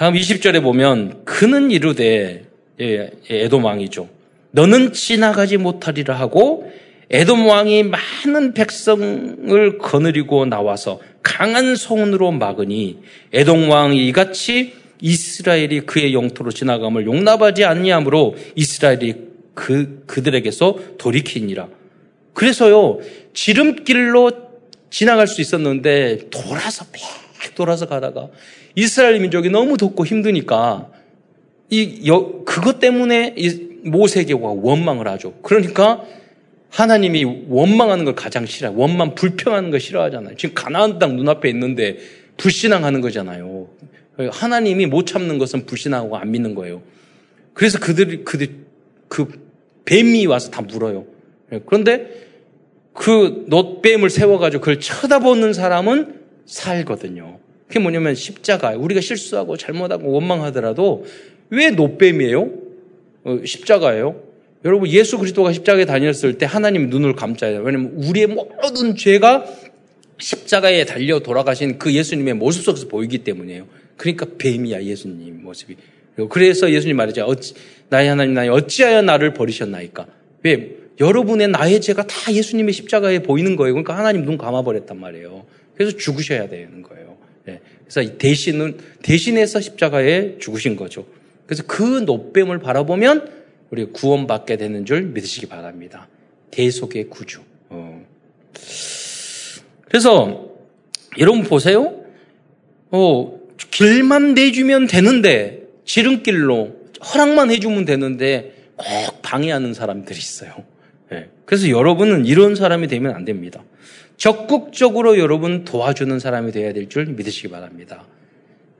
다음 20절에 보면 그는 이르되 예, 에돔 왕이죠. 너는 지나가지 못하리라 하고 에돔 왕이 많은 백성을 거느리고 나와서 강한 손으로 막으니 에돔 왕이 이같이 이스라엘이 그의 영토로 지나감을 용납하지 않니하므로 이스라엘이 그 그들에게서 돌이키니라. 그래서요 지름길로 지나갈 수 있었는데 돌아서 백 돌아서 가다가 이스라엘 민족이 너무 덥고 힘드니까 이 여, 그것 때문에 이 모세계가 원망을 하죠. 그러니까 하나님이 원망하는 걸 가장 싫어요. 원망 불평하는 걸 싫어하잖아요. 지금 가나안 땅 눈앞에 있는데 불신앙하는 거잖아요. 하나님이 못 참는 것은 불신하고 안 믿는 거예요. 그래서 그들이, 그들, 그 뱀이 와서 다 물어요. 그런데 그 놋뱀을 세워가지고 그걸 쳐다보는 사람은 살거든요. 그게 뭐냐면 십자가. 우리가 실수하고 잘못하고 원망하더라도 왜 놋뱀이에요? 어, 십자가예요? 여러분 예수 그리스도가 십자가에 다녔을 때 하나님 눈을 감자요. 왜냐면 우리의 모든 죄가 십자가에 달려 돌아가신 그 예수님의 모습 속에서 보이기 때문이에요. 그러니까 뱀이야 예수님 모습이. 그래서 예수님 말이죠. 어찌, 나의 하나님 나의 어찌하여 나를 버리셨나이까. 왜? 여러분의 나의 죄가 다 예수님의 십자가에 보이는 거예요. 그러니까 하나님 눈 감아버렸단 말이에요. 그래서 죽으셔야 되는 거예요. 네. 그래서 대신은 대신해서 십자가에 죽으신 거죠. 그래서 그 노뱀을 바라보면 우리 구원받게 되는 줄 믿으시기 바랍니다. 대속의 구주. 어. 그래서 여러분 보세요. 어, 길만 내주면 되는데 지름길로 허락만 해주면 되는데 꼭 방해하는 사람들이 있어요. 네. 그래서 여러분은 이런 사람이 되면 안 됩니다. 적극적으로 여러분 도와주는 사람이 되어야 될 줄 믿으시기 바랍니다.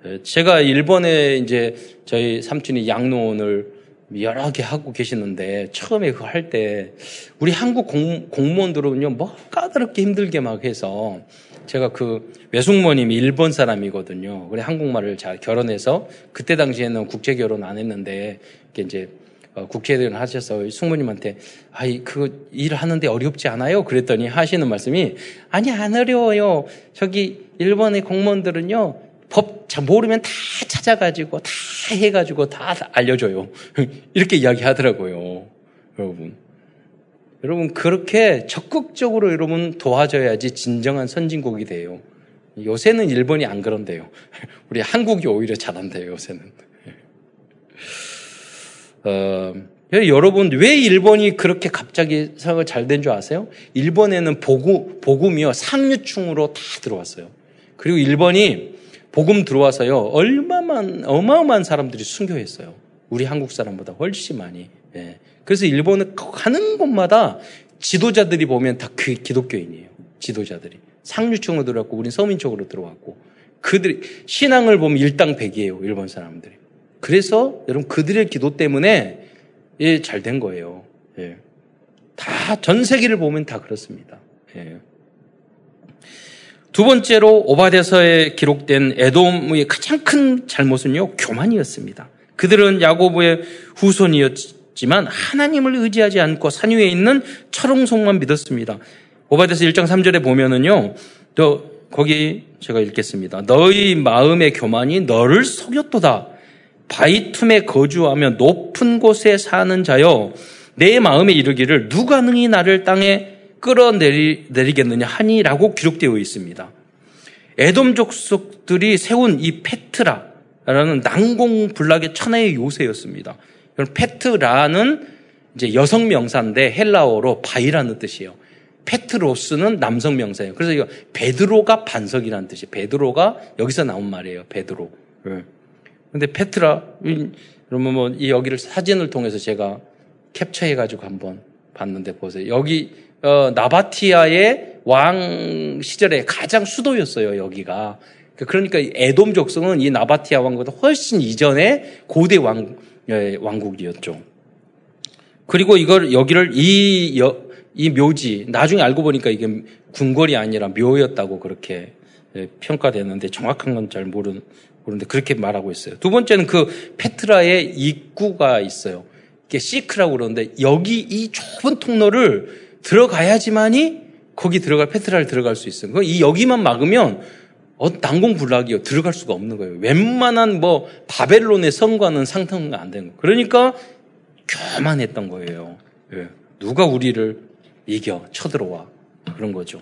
예, 제가 일본에 이제 저희 삼촌이 양로원을 여러 개 하고 계시는데 처음에 그거 할 때 우리 한국 공, 공무원들은요 뭐 까다롭게 힘들게 막 해서 제가 그 외숙모님이 일본 사람이거든요. 그래 한국말을 잘 결혼해서 그때 당시에는 국제 결혼 안 했는데 이제 어, 국회의원 하셔서 숙모님한테 아이 그일 하는데 어렵지 않아요? 그랬더니 하시는 말씀이 아니 안 어려워요. 저기 일본의 공무원들은요 법 잘 모르면 다 찾아가지고 다 해가지고 다 알려줘요. <laughs> 이렇게 이야기하더라고요. 여러분. 여러분, 그렇게 적극적으로 여러분 도와줘야지 진정한 선진국이 돼요. 요새는 일본이 안 그런데요. <laughs> 우리 한국이 오히려 잘한대요, 요새는. 어, 여러분, 왜 일본이 그렇게 갑자기 상을 잘된 줄 아세요? 일본에는 복음, 복음이요, 상류층으로 다 들어왔어요. 그리고 일본이 복음 들어와서요, 얼마만, 어마어마한 사람들이 순교했어요. 우리 한국 사람보다 훨씬 많이. 예. 그래서 일본은 가는 곳마다 지도자들이 보면 다 그 기독교인이에요. 지도자들이. 상류층으로 들어왔고, 우린 서민쪽으로 들어왔고. 그들, 신앙을 보면 일당백이에요. 일본 사람들이. 그래서 여러분 그들의 기도 때문에 예, 잘 된 거예요. 예. 다, 전 세계를 보면 다 그렇습니다. 예. 두 번째로 오바데서에 기록된 에돔의 가장 큰 잘못은요, 교만이었습니다. 그들은 야고보의 후손이었지만 하나님을 의지하지 않고 산 위에 있는 철옹성만 믿었습니다. 오바데서 1장 3절에 보면은요, 또 거기 제가 읽겠습니다. 너희 마음의 교만이 너를 속였도다. 바위 틈에 거주하며 높은 곳에 사는 자여, 내 마음에 이르기를 누가 능히 나를 땅에 끌어내리겠느냐 하니라고 기록되어 있습니다. 에돔 족속들이 세운 이 페트라라는 난공불락의 천하의 요새였습니다. 페트라는 이제 여성 명사인데 헬라어로 바위라는 뜻이에요. 페트로스는 남성 명사예요. 그래서 이거 베드로가 반석이라는 뜻이 에요 베드로가 여기서 나온 말이에요. 베드로. 네. 근데 페트라 그러면 뭐 이 여기를 사진을 통해서 제가 캡처해 가지고 한번 봤는데 보세요. 여기 어, 나바티아의 왕 시절에 가장 수도였어요. 여기가. 그러니까 에돔 족속은 이 나바티아 왕보다 훨씬 이전에 고대 왕 예, 왕국이었죠. 그리고 이걸 여기를 이, 여, 이 묘지 나중에 알고 보니까 이게 궁궐이 아니라 묘였다고 그렇게 예, 평가되는데 정확한 건 잘 모르는 모르는데 그렇게 말하고 있어요. 두 번째는 그 페트라의 입구가 있어요. 이게 시크라고 그러는데 여기 이 좁은 통로를 들어가야지만이 거기 들어갈 페트라를 들어갈 수 있어요. 이 여기만 막으면 어, 난공불락이요. 들어갈 수가 없는 거예요. 웬만한 뭐 바벨론의 성과는 상상가 안 되는 거예요. 그러니까 교만했던 거예요. 예. 누가 우리를 이겨 쳐들어와 그런 거죠.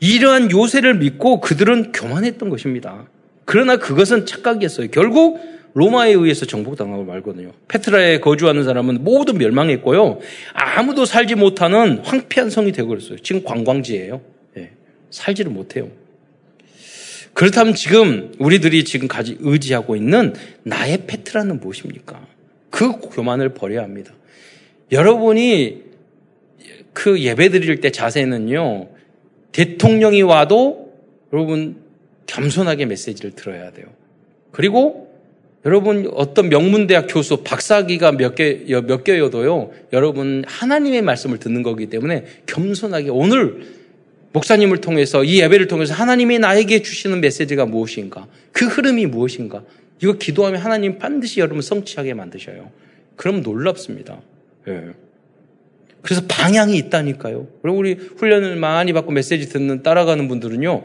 이러한 요새를 믿고 그들은 교만했던 것입니다. 그러나 그것은 착각이었어요. 결국 로마에 의해서 정복당하고 말거든요. 페트라에 거주하는 사람은 모두 멸망했고요. 아무도 살지 못하는 황폐한 성이 되고 그랬어요. 지금 관광지예요. 예. 살지를 못해요. 그렇다면 지금 우리들이 지금 가지 의지하고 있는 나의 페트라는 무엇입니까? 그 교만을 버려야 합니다. 여러분이 그 예배 드릴 때 자세는요, 대통령이 와도 여러분 겸손하게 메시지를 들어야 돼요. 그리고 여러분 어떤 명문대학 교수 박사기가 몇 개, 몇 개여도요, 여러분 하나님의 말씀을 듣는 거기 때문에 겸손하게 오늘 목사님을 통해서 이 예배를 통해서 하나님이 나에게 주시는 메시지가 무엇인가? 그 흐름이 무엇인가? 이거 기도하면 하나님 반드시 여러분 성취하게 만드셔요. 그럼 놀랍습니다. 예. 그래서 방향이 있다니까요. 그리고 우리 훈련을 많이 받고 메시지 듣는 따라가는 분들은요.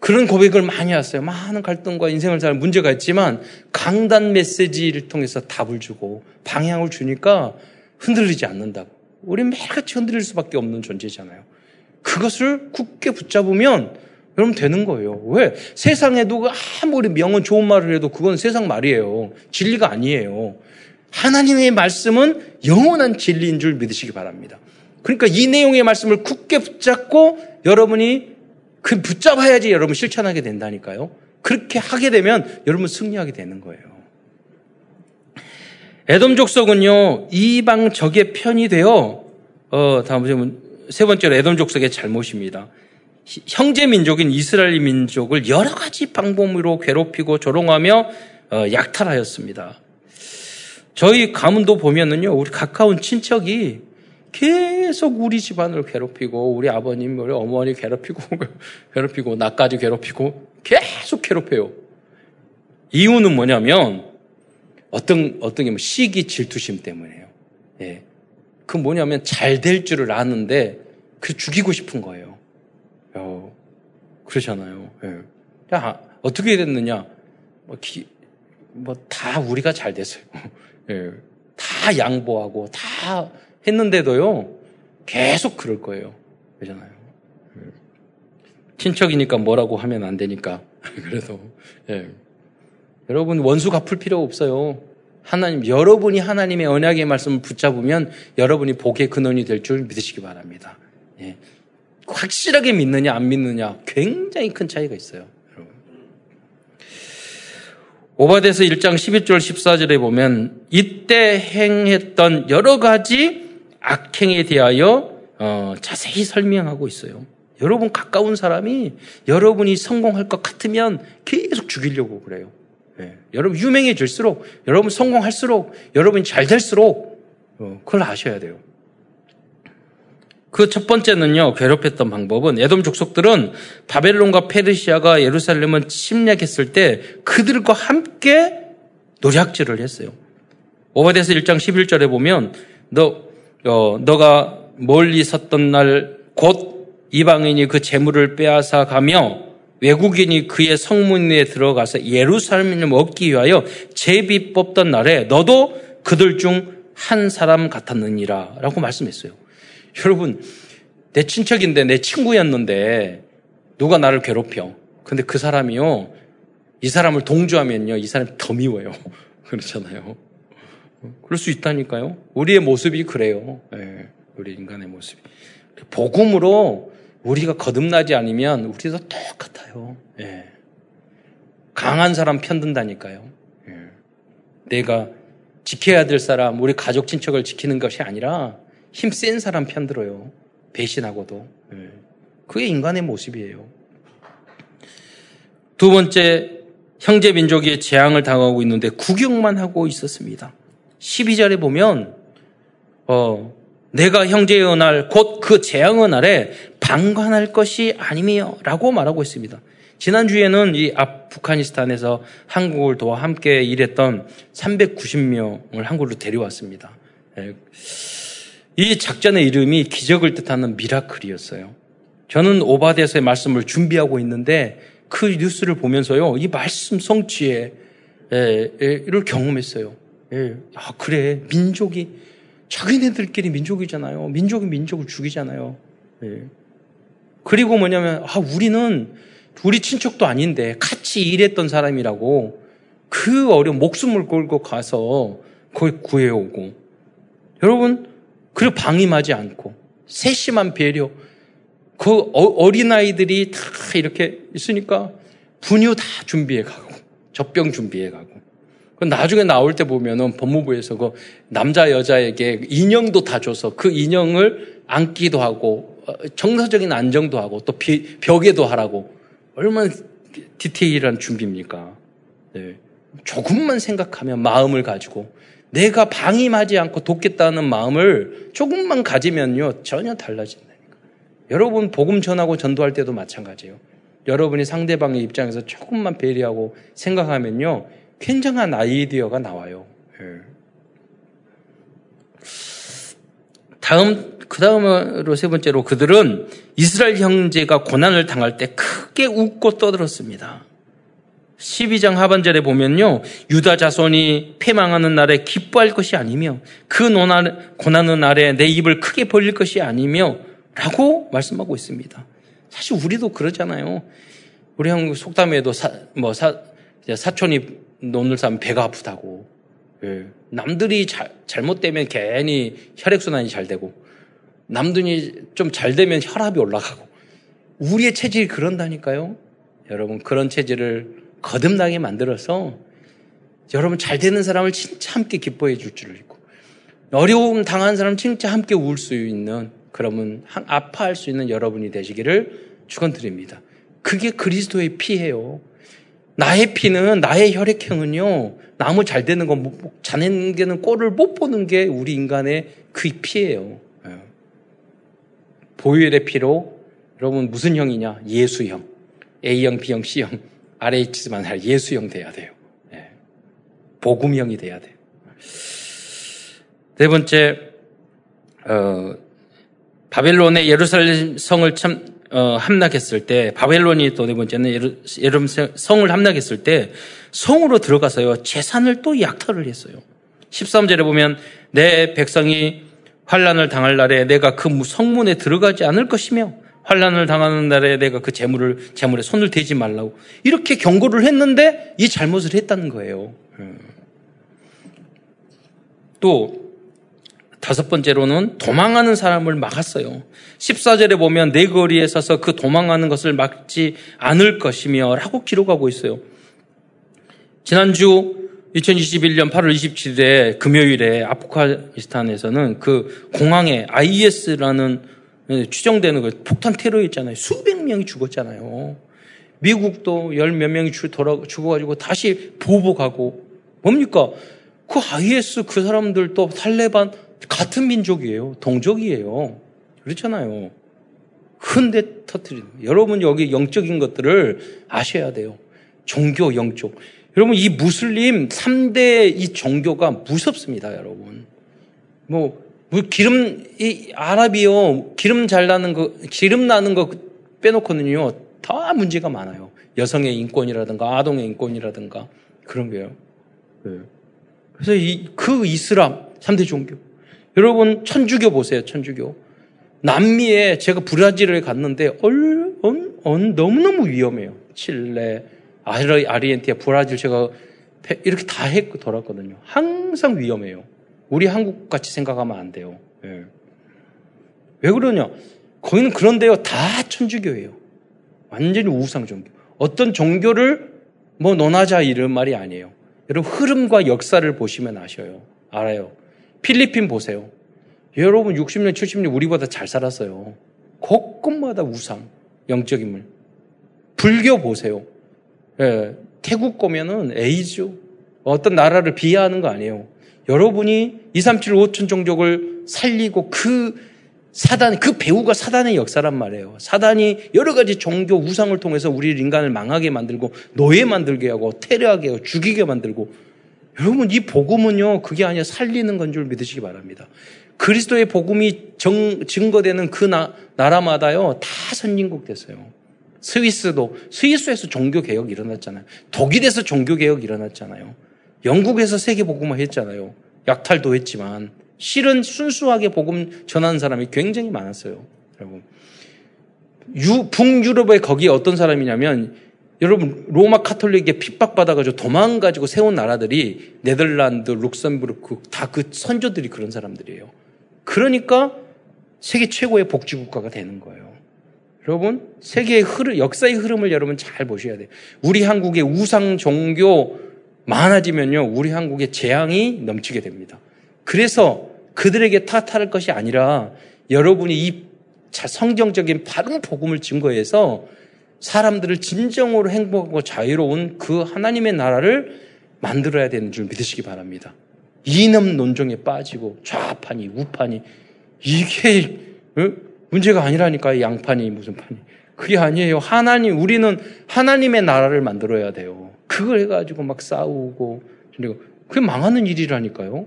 그런 고백을 많이 했어요. 많은 갈등과 인생을 살 문제가 있지만 강단 메시지를 통해서 답을 주고 방향을 주니까 흔들리지 않는다고. 우리 매일같이 흔들릴 수밖에 없는 존재잖아요. 그것을 굳게 붙잡으면 여러분 되는 거예요. 왜? 세상에도 아무리 명은 좋은 말을 해도 그건 세상 말이에요. 진리가 아니에요. 하나님의 말씀은 영원한 진리인 줄 믿으시기 바랍니다. 그러니까 이 내용의 말씀을 굳게 붙잡고 여러분이 그 붙잡아야지 여러분 실천하게 된다니까요. 그렇게 하게 되면 여러분 승리하게 되는 거예요. 에돔 족속은요 이방 적의 편이 되어 어 다음 보시면 세 번째로 에돔 족속의 잘못입니다. 형제 민족인 이스라엘 민족을 여러 가지 방법으로 괴롭히고 조롱하며 어, 약탈하였습니다. 저희 가문도 보면은요, 우리 가까운 친척이 계속 우리 집안을 괴롭히고, 우리 아버님, 우리 어머니 괴롭히고, <laughs> 괴롭히고, 나까지 괴롭히고, 계속 괴롭혀요. 이유는 뭐냐면, 어떤, 어떤 게뭐 시기 질투심 때문에요. 예. 그 뭐냐면 잘 될 줄을 아는데 그 죽이고 싶은 거예요. 어, 그러잖아요. 예. 야, 어떻게 됐느냐? 뭐, 뭐, 다 우리가 잘 됐어요. <laughs> 예. 다 양보하고 다 했는데도요, 계속 그럴 거예요. 그러잖아요. 예. 친척이니까 뭐라고 하면 안 되니까. <laughs> 그래서, 예. 여러분, 원수 갚을 필요 없어요. 하나님, 여러분이 하나님의 언약의 말씀을 붙잡으면 여러분이 복의 근원이 될 줄 믿으시기 바랍니다. 예. 확실하게 믿느냐, 안 믿느냐, 굉장히 큰 차이가 있어요. 오바데서 1장 11절 14절에 보면 이때 행했던 여러 가지 악행에 대하여 어, 자세히 설명하고 있어요. 여러분 가까운 사람이 여러분이 성공할 것 같으면 계속 죽이려고 그래요. 네. 여러분 유명해질수록, 여러분 성공할수록, 여러분이 잘 될수록, 어, 그걸 아셔야 돼요. 그 첫 번째는요, 괴롭혔던 방법은 에돔 족속들은 바벨론과 페르시아가 예루살렘을 침략했을 때 그들과 함께 노략질을 했어요. 오바데스 1장 11절에 보면 너, 어, 너가 멀리 섰던 날 곧 이방인이 그 재물을 빼앗아 가며 외국인이 그의 성문에 들어가서 예루살렘을 먹기 위하여 제비 뽑던 날에 너도 그들 중 한 사람 같았느니라 라고 말씀했어요. 여러분, 내 친척인데 내 친구였는데 누가 나를 괴롭혀. 근데 그 사람이요, 이 사람을 동조하면요, 이 사람이 더 미워요. <laughs> 그렇잖아요. 그럴 수 있다니까요. 우리의 모습이 그래요. 네, 우리 인간의 모습이. 복음으로 우리가 거듭나지 않으면 우리도 똑같아요. 예. 강한 사람 편든다니까요. 예. 내가 지켜야 될 사람, 우리 가족 친척을 지키는 것이 아니라 힘 센 사람 편들어요. 배신하고도. 예. 그게 인간의 모습이에요. 두 번째, 형제 민족이 재앙을 당하고 있는데 구경만 하고 있었습니다. 12절에 보면, 어, 내가 형제의 은날, 곧 그 재앙의 날에 방관할 것이 아니며 라고 말하고 있습니다. 지난주에는 이 아프가니스탄에서 한국을 도와 함께 일했던 390명을 한국으로 데려왔습니다. 예. 이 작전의 이름이 기적을 뜻하는 미라클이었어요. 저는 오바데서의 말씀을 준비하고 있는데 그 뉴스를 보면서요, 이 말씀 성취에 를 경험했어요. 예. 아 그래 민족이 자기네들끼리 민족이잖아요. 민족이 민족을 죽이잖아요. 예. 그리고 뭐냐면 아 우리는 우리 친척도 아닌데 같이 일했던 사람이라고 그 어려운 목숨을 걸고 가서 거기 구해오고 여러분 그리고 방임하지 않고 세심한 배려 그 어, 어린아이들이 다 이렇게 있으니까 분유 다 준비해 가고 젖병 준비해 가고 나중에 나올 때 보면은 법무부에서 그 남자 여자에게 인형도 다 줘서 그 인형을 안기도 하고 어, 정서적인 안정도 하고 또 벽에도 하라고 얼마나 디테일한 준비입니까? 네. 조금만 생각하면 마음을 가지고 내가 방임하지 않고 돕겠다는 마음을 조금만 가지면요 전혀 달라진다니까. 여러분 복음 전하고 전도할 때도 마찬가지예요. 여러분이 상대방의 입장에서 조금만 배려하고 생각하면요 굉장한 아이디어가 나와요. 네. 다음 그 다음으로 세 번째로 그들은 이스라엘 형제가 고난을 당할 때 크게 웃고 떠들었습니다. 12장 하반절에 보면요. 유다 자손이 패망하는 날에 기뻐할 것이 아니며 그 고난의 날에 내 입을 크게 벌릴 것이 아니며 라고 말씀하고 있습니다. 사실 우리도 그러잖아요. 우리 한국 속담에도 사, 뭐 사, 사촌이 논을 싸면 배가 아프다고. 예. 남들이 자, 잘못되면 괜히 혈액순환이 잘 되고 남들이 좀 잘 되면 혈압이 올라가고 우리의 체질이 그런다니까요. 여러분 그런 체질을 거듭나게 만들어서 여러분 잘 되는 사람을 진짜 함께 기뻐해 줄 줄을 믿고 어려움 당한 사람 진짜 함께 울 수 있는 그러면 아파할 수 있는 여러분이 되시기를 축원드립니다. 그게 그리스도의 피예요. 나의 피는 나의 혈액형은요 나무 잘 되는 거 자네는 꼴을 못 보는 게 우리 인간의 그 피예요. 보혈의 피로 여러분 무슨 형이냐? 예수형. A형, B형, C형, RH만 아니라 예수형 돼야 돼요. 네. 복음형이 돼야 돼요. 네 번째, 어, 바벨론의 예루살렘 성을 참, 어, 함락했을 때, 바벨론이 또 네 번째는 예루살렘 성을 함락했을 때, 성으로 들어가서요, 재산을 또 약탈을 했어요. 13절에 보면, 내 백성이 환란을 당할 날에 내가 그 성문에 들어가지 않을 것이며 환란을 당하는 날에 내가 그 재물을 재물에 손을 대지 말라고 이렇게 경고를 했는데 이 잘못을 했다는 거예요. 음. 또 다섯 번째로는 도망하는 사람을 막았어요. 14절에 보면 내 거리에 서서 그 도망하는 것을 막지 않을 것이며 라고 기록하고 있어요. 지난주 2021년 8월 27일에 금요일에 아프가니스탄에서는 그 공항에 IS라는 추정되는 그 폭탄 테러였잖아요. 수백 명이 죽었잖아요. 미국도 열 몇 명이 죽어가지고 다시 보복하고 뭡니까? 그 IS 그 사람들도 탈레반 같은 민족이에요. 동족이에요. 그렇잖아요. 근데 터트리는 여러분 여기 영적인 것들을 아셔야 돼요. 종교 영적. 여러분, 이 무슬림 3대 이 종교가 무섭습니다, 여러분. 뭐, 뭐 기름, 이 아랍이요, 기름 잘 나는 거, 기름 나는 거 빼놓고는요, 다 문제가 많아요. 여성의 인권이라든가, 아동의 인권이라든가, 그런 게요. 네. 그래서 이, 그 이슬람 3대 종교. 여러분, 천주교 보세요, 천주교. 남미에 제가 브라질에 갔는데, 얼, 얼, 얼, 너무너무 위험해요. 칠레, 아르, 아르헨티나, 브라질 제가 이렇게 다 했고 돌았거든요. 항상 위험해요. 우리 한국 같이 생각하면 안 돼요. 예. 왜 그러냐? 거기는 그런데요. 다 천주교예요. 완전히 우상 종교. 어떤 종교를 뭐 논하자 이런 말이 아니에요. 여러분 흐름과 역사를 보시면 아셔요. 알아요. 필리핀 보세요. 여러분 60년, 70년 우리보다 잘 살았어요. 곳곳마다 우상, 영적 인 물. 불교 보세요. 예, 태국 보면은 에이즈, 어떤 나라를 비하하는 거 아니에요. 여러분이 2, 3, 7, 5천 종족을 살리고 그 사단, 그 배우가 사단의 역사란 말이에요. 사단이 여러 가지 종교 우상을 통해서 우리 인간을 망하게 만들고 노예 만들게 하고 테러하게 하고 죽이게 만들고 여러분 이 복음은요 그게 아니라 살리는 건 줄 믿으시기 바랍니다. 그리스도의 복음이 정, 증거되는 그 나, 나라마다요 다 선진국 됐어요. 스위스도 스위스에서 종교 개혁 일어났잖아요. 독일에서 종교 개혁 일어났잖아요. 영국에서 세계 복음화 했잖아요. 약탈도 했지만 실은 순수하게 복음 전하는 사람이 굉장히 많았어요. 여러분. 유, 북유럽에 거기 어떤 사람이냐면 여러분 로마 카톨릭에 핍박받아가지고 도망가지고 세운 나라들이 네덜란드, 룩셈부르크 다 그 선조들이 그런 사람들이에요. 그러니까 세계 최고의 복지 국가가 되는 거예요. 여러분 세계의 흐름, 역사의 흐름을 여러분 잘 보셔야 돼요. 우리 한국의 우상 종교 많아지면요, 우리 한국의 재앙이 넘치게 됩니다. 그래서 그들에게 탓할 것이 아니라 여러분이 이 성경적인 바른 복음을 증거해서 사람들을 진정으로 행복하고 자유로운 그 하나님의 나라를 만들어야 되는 줄 믿으시기 바랍니다. 이념 논정에 빠지고 좌판이 우판이 이게 어? 문제가 아니라니까 양판이 무슨 판이 그게 아니에요. 하나님 우리는 하나님의 나라를 만들어야 돼요. 그걸 해가지고 막 싸우고 그리고 그게 망하는 일이라니까요.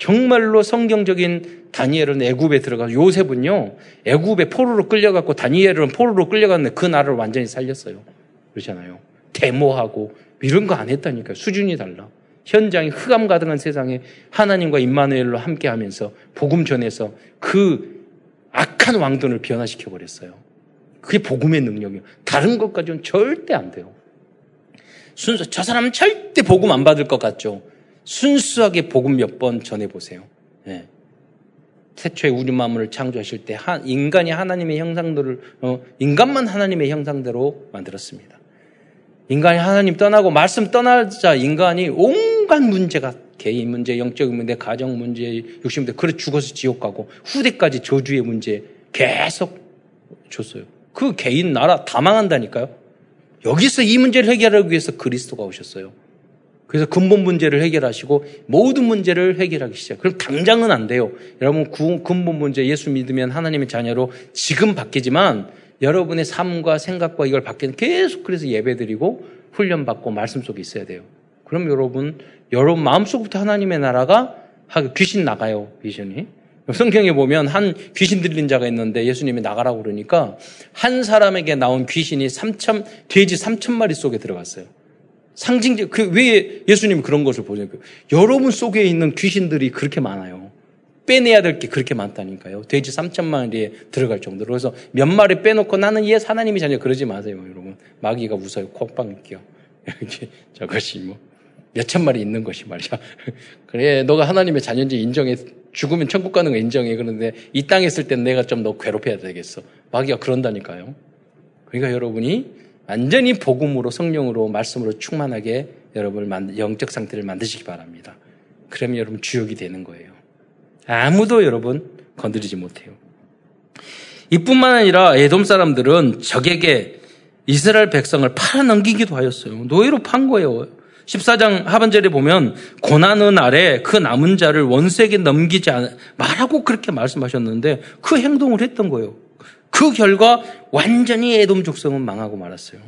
예. 정말로 성경적인 다니엘은 애굽에 들어가서 요셉은요 애굽에 포로로 끌려갔고 다니엘은 포로로 끌려갔는데 그 나라를 완전히 살렸어요. 그렇잖아요. 데모하고 이런 거 안 했다니까요. 수준이 달라. 현장이 흑암 가득한 세상에 하나님과 임마누엘로 함께하면서 복음 전해서 그 악한 왕돈을 변화시켜 버렸어요. 그게 복음의 능력이에요. 다른 것 가지고는 절대 안 돼요. 순수 저 사람은 절대 복음 안 받을 것 같죠. 순수하게 복음 몇 번 전해보세요. 네. 태초에 우리 마음을 창조하실 때 인간이 하나님의 형상들을 어, 인간만 하나님의 형상대로 만들었습니다. 인간이 하나님 떠나고 말씀 떠나자 인간이 온갖 문제가 개인 문제, 영적인 문제, 가정 문제, 육신 문제, 그래 죽어서 지옥 가고 후대까지 저주의 문제 계속 줬어요. 그 개인 나라 다 망한다니까요. 여기서 이 문제를 해결하기 위해서 그리스도가 오셨어요. 그래서 근본 문제를 해결하시고 모든 문제를 해결하기 시작. 그럼 당장은 안 돼요. 여러분 근본 문제 예수 믿으면 하나님의 자녀로 지금 바뀌지만 여러분의 삶과 생각과 이걸 바뀌는 계속 그래서 예배드리고 훈련 받고 말씀 속에 있어야 돼요. 그럼 여러분 여러분 마음속부터 하나님의 나라가 귀신 나가요 비전이. 성경에 보면 한 귀신 들린 자가 있는데 예수님이 나가라고 그러니까 한 사람에게 나온 귀신이 3천 돼지 3천 마리 속에 들어갔어요. 상징적, 그, 왜 예수님이 그런 것을 보여요? 여러분 속에 있는 귀신들이 그렇게 많아요. 빼내야 될 게 그렇게 많다니까요. 돼지 3천만 마리에 들어갈 정도로. 그래서 몇 마리 빼놓고 나는 예, 하나님이 자녀 그러지 마세요, 여러분. 마귀가 웃어요. 콧방 끼요. <laughs> 이렇게 저것이 뭐. 몇천 마리 있는 것이 말이야. <laughs> 그래, 너가 하나님의 자녀인지 인정해. 죽으면 천국 가는 거 인정해. 그런데 이 땅에 있을 땐 내가 좀더 괴롭혀야 되겠어. 마귀가 그런다니까요. 그러니까 여러분이 완전히 복음으로 성령으로 말씀으로 충만하게 여러분을 영적 상태를 만드시기 바랍니다. 그러면 여러분 주역이 되는 거예요. 아무도 여러분 건드리지 못해요. 이뿐만 아니라 에돔 사람들은 적에게 이스라엘 백성을 팔아넘기기도 하였어요. 노예로 판 거예요. 14장 하반절에 보면 고난의 날에 그 남은 자를 원수에게 넘기지 말라고 그렇게 말씀하셨는데 그 행동을 했던 거예요. 그 결과 완전히 에돔 족성은 망하고 말았어요.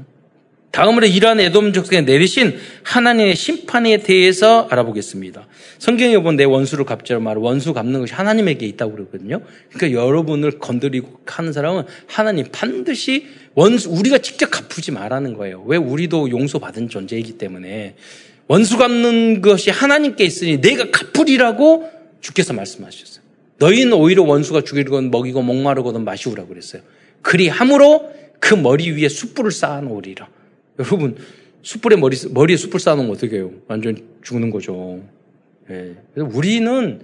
다음으로 이러한 에돔 족성에 내리신 하나님의 심판에 대해서 알아보겠습니다. 성경에 보면 내 원수를 갚자로 말 원수 갚는 것이 하나님에게 있다고 그러거든요. 그러니까 여러분을 건드리고 하는 사람은 하나님 반드시 원수 우리가 직접 갚지 말라는 거예요. 왜 우리도 용서받은 존재이기 때문에 원수 갚는 것이 하나님께 있으니 내가 갚으리라고 주께서 말씀하셨어요. 너희는 오히려 원수가 죽이건 먹이고 목마르거든 마시우라고 그랬어요. 그리 함으로 그 머리 위에 숯불을 쌓아놓으리라. 여러분, 숯불에 머리, 머리에 숯불 쌓아놓으면 어떻게 해요? 완전 죽는 거죠. 예. 그래서 우리는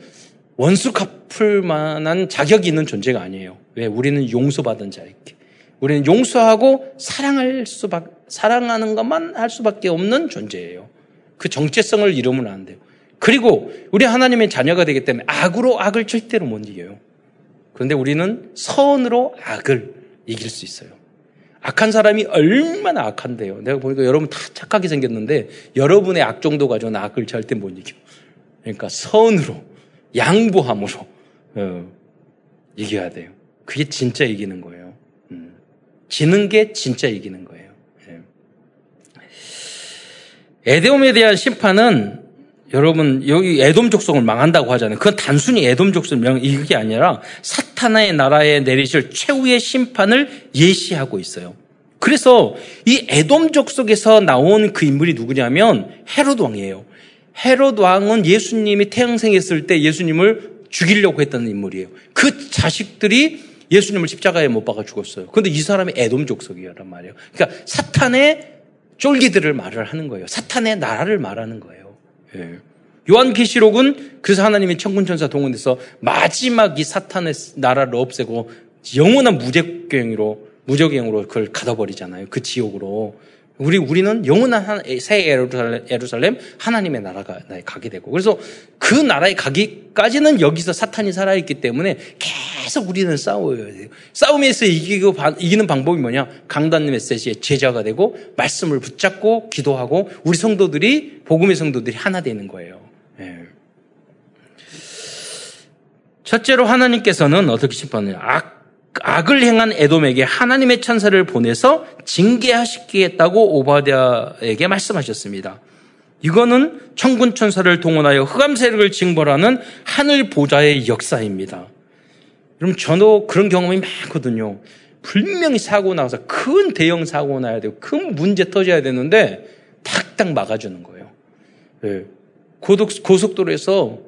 원수 갚을 만한 자격이 있는 존재가 아니에요. 왜? 우리는 용서받은 자이기. 우리는 용서하고 사랑할 수밖 사랑하는 것만 할 수밖에 없는 존재예요. 그 정체성을 잃으면 안 돼요. 그리고 우리 하나님의 자녀가 되기 때문에 악으로 악을 절대로 못 이겨요. 그런데 우리는 선으로 악을 이길 수 있어요. 악한 사람이 얼마나 악한데요. 내가 보니까 여러분 다 착하게 생겼는데 여러분의 악 정도 가지고는 악을 절대 못 이겨. 그러니까 선으로, 양보함으로 어, 이겨야 돼요. 그게 진짜 이기는 거예요. 음. 지는 게 진짜 이기는 거예요. 예. 에데움에 대한 심판은 여러분 여기 에돔 족속을 망한다고 하잖아요. 그건 단순히 에돔 족속을 명 이게 아니라 사탄의 나라에 내리실 최후의 심판을 예시하고 있어요. 그래서 이 에돔 족속에서 나온 그 인물이 누구냐면 헤롯 왕이에요. 헤롯 왕은 예수님이 태양생했을 때 예수님을 죽이려고 했던 인물이에요. 그 자식들이 예수님을 십자가에 못 박아 죽었어요. 그런데 이 사람이 에돔 족속이란 말이에요. 그러니까 사탄의 쫄기들을 말을 하는 거예요. 사탄의 나라를 말하는 거예요. 예. 요한계시록은 그래서 하나님이 천군천사 동원해서 마지막 이 사탄의 나라를 없애고 영원한 무적경으로 무적경으로 그걸 가둬버리잖아요. 그 지옥으로. 우리 우리는 영원한 새 예루살렘 하나님의 나라가 가게 되고 그래서 그 나라에 가기까지는 여기서 사탄이 살아있기 때문에 계속 우리는 싸워야 돼요. 싸움에서 이기고 이기는 방법이 뭐냐? 강단 메시지의 제자가 되고 말씀을 붙잡고 기도하고 우리 성도들이 복음의 성도들이 하나 되는 거예요. 네. 첫째로 하나님께서는 어떻게 심판해요? 악 악을 행한 에돔에게 하나님의 천사를 보내서 징계하시겠다고 오바댜에게 말씀하셨습니다. 이거는 천군 천사를 동원하여 흑암 세력을 징벌하는 하늘 보좌의 역사입니다. 여러분 저도 그런 경험이 많거든요. 분명히 사고 나서 큰 대형 사고 나야 되고 큰 문제 터져야 되는데 탁탁 막아주는 거예요. 네. 고독, 고속도로에서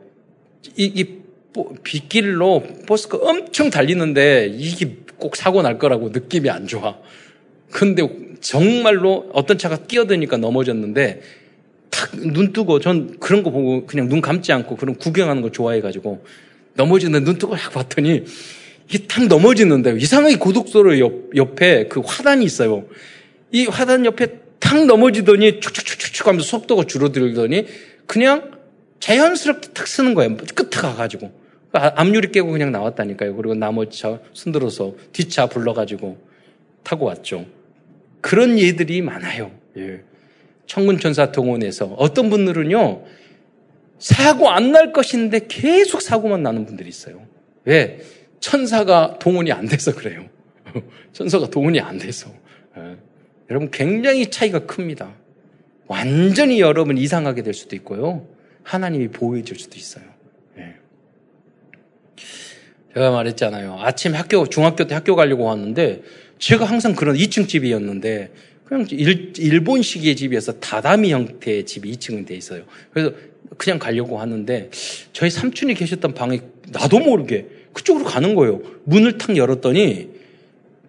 이, 이 빗길로 버스가 엄청 달리는데 이게 꼭 사고 날 거라고 느낌이 안 좋아. 근데 정말로 어떤 차가 끼어드니까 넘어졌는데 탁 눈 뜨고 전 그런 거 보고 그냥 눈 감지 않고 그런 구경하는 거 좋아해가지고 넘어지는데 눈 뜨고 약 봤더니 이게 탁 넘어지는데 이상하게 고속도로 옆, 옆에 그 화단이 있어요. 이 화단 옆에 탁 넘어지더니 축축축축 하면서 속도가 줄어들더니 그냥 자연스럽게 탁 쓰는 거예요. 끝에 가가지고. 아, 앞유리 깨고 그냥 나왔다니까요. 그리고 나머지 차 손들어서 뒷차 불러가지고 타고 왔죠. 그런 예들이 많아요. 예. 청군천사 동원에서 어떤 분들은요, 사고 안 날 것인데 계속 사고만 나는 분들이 있어요. 왜? 천사가 동원이 안 돼서 그래요. <laughs> 천사가 동원이 안 돼서. 예. 여러분 굉장히 차이가 큽니다. 완전히 여러분 이상하게 될 수도 있고요. 하나님이 보호해 줄 수도 있어요. 제가 말했잖아요. 아침 학교, 중학교 때 학교 가려고 왔는데 제가 항상 그런 2층 집이었는데 그냥 일, 본식의 집이어서 다다미 형태의 집이 2층은 돼 있어요. 그래서 그냥 가려고 하는데 저희 삼촌이 계셨던 방에 나도 모르게 그쪽으로 가는 거예요. 문을 탁 열었더니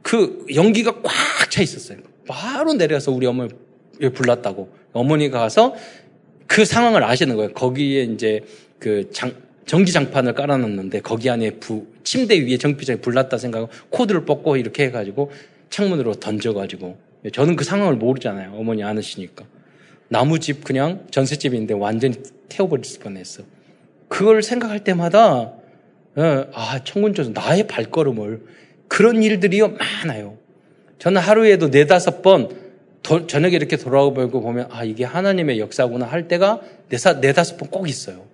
그 연기가 꽉 차 있었어요. 바로 내려서 우리 어머니 불렀다고. 어머니가 가서 그 상황을 아시는 거예요. 거기에 이제 그 장, 전기장판을 깔아놨는데 거기 안에 부, 침대 위에 전기장이 불났다 생각하고 코드를 뽑고 이렇게 해가지고 창문으로 던져가지고 저는 그 상황을 모르잖아요. 어머니 안으시니까. 나무집 그냥 전셋집인데 완전히 태워버릴 뻔했어. 그걸 생각할 때마다 어, 아 청군조선 나의 발걸음을 그런 일들이 많아요. 저는 하루에도 네다섯 번 저녁에 이렇게 돌아오고 보면 아 이게 하나님의 역사구나 할 때가 네 다섯 번 꼭 있어요.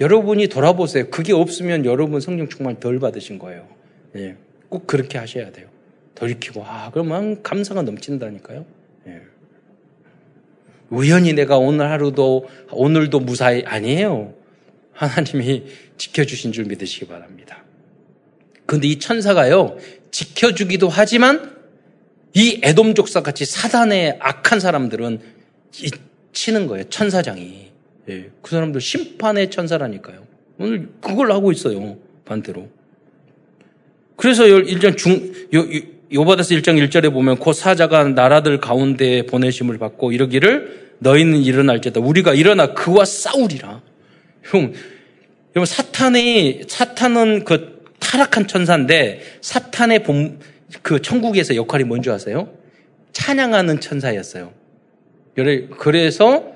여러분이 돌아보세요. 그게 없으면 여러분 성령 충만 덜 받으신 거예요. 예. 꼭 그렇게 하셔야 돼요. 돌이키고, 아, 그러면 감사가 넘친다니까요. 예. 우연히 내가 오늘 하루도, 오늘도 무사히, 아니에요. 하나님이 지켜주신 줄 믿으시기 바랍니다. 근데 이 천사가요, 지켜주기도 하지만, 이 애돔 족사 같이 사단의 악한 사람들은 치는 거예요, 천사장이. 예, 그 사람들 심판의 천사라니까요. 오늘 그걸 하고 있어요. 반대로. 그래서 1장 중, 요, 요바다스 1장 1절에 보면 그 사자가 나라들 가운데 보내심을 받고 이러기를 너희는 일어날지다. 우리가 일어나 그와 싸우리라. 형, 여러분 사탄이 사탄은 그 타락한 천사인데 사탄의 본, 그 천국에서 역할이 뭔지 아세요? 찬양하는 천사였어요. 그래서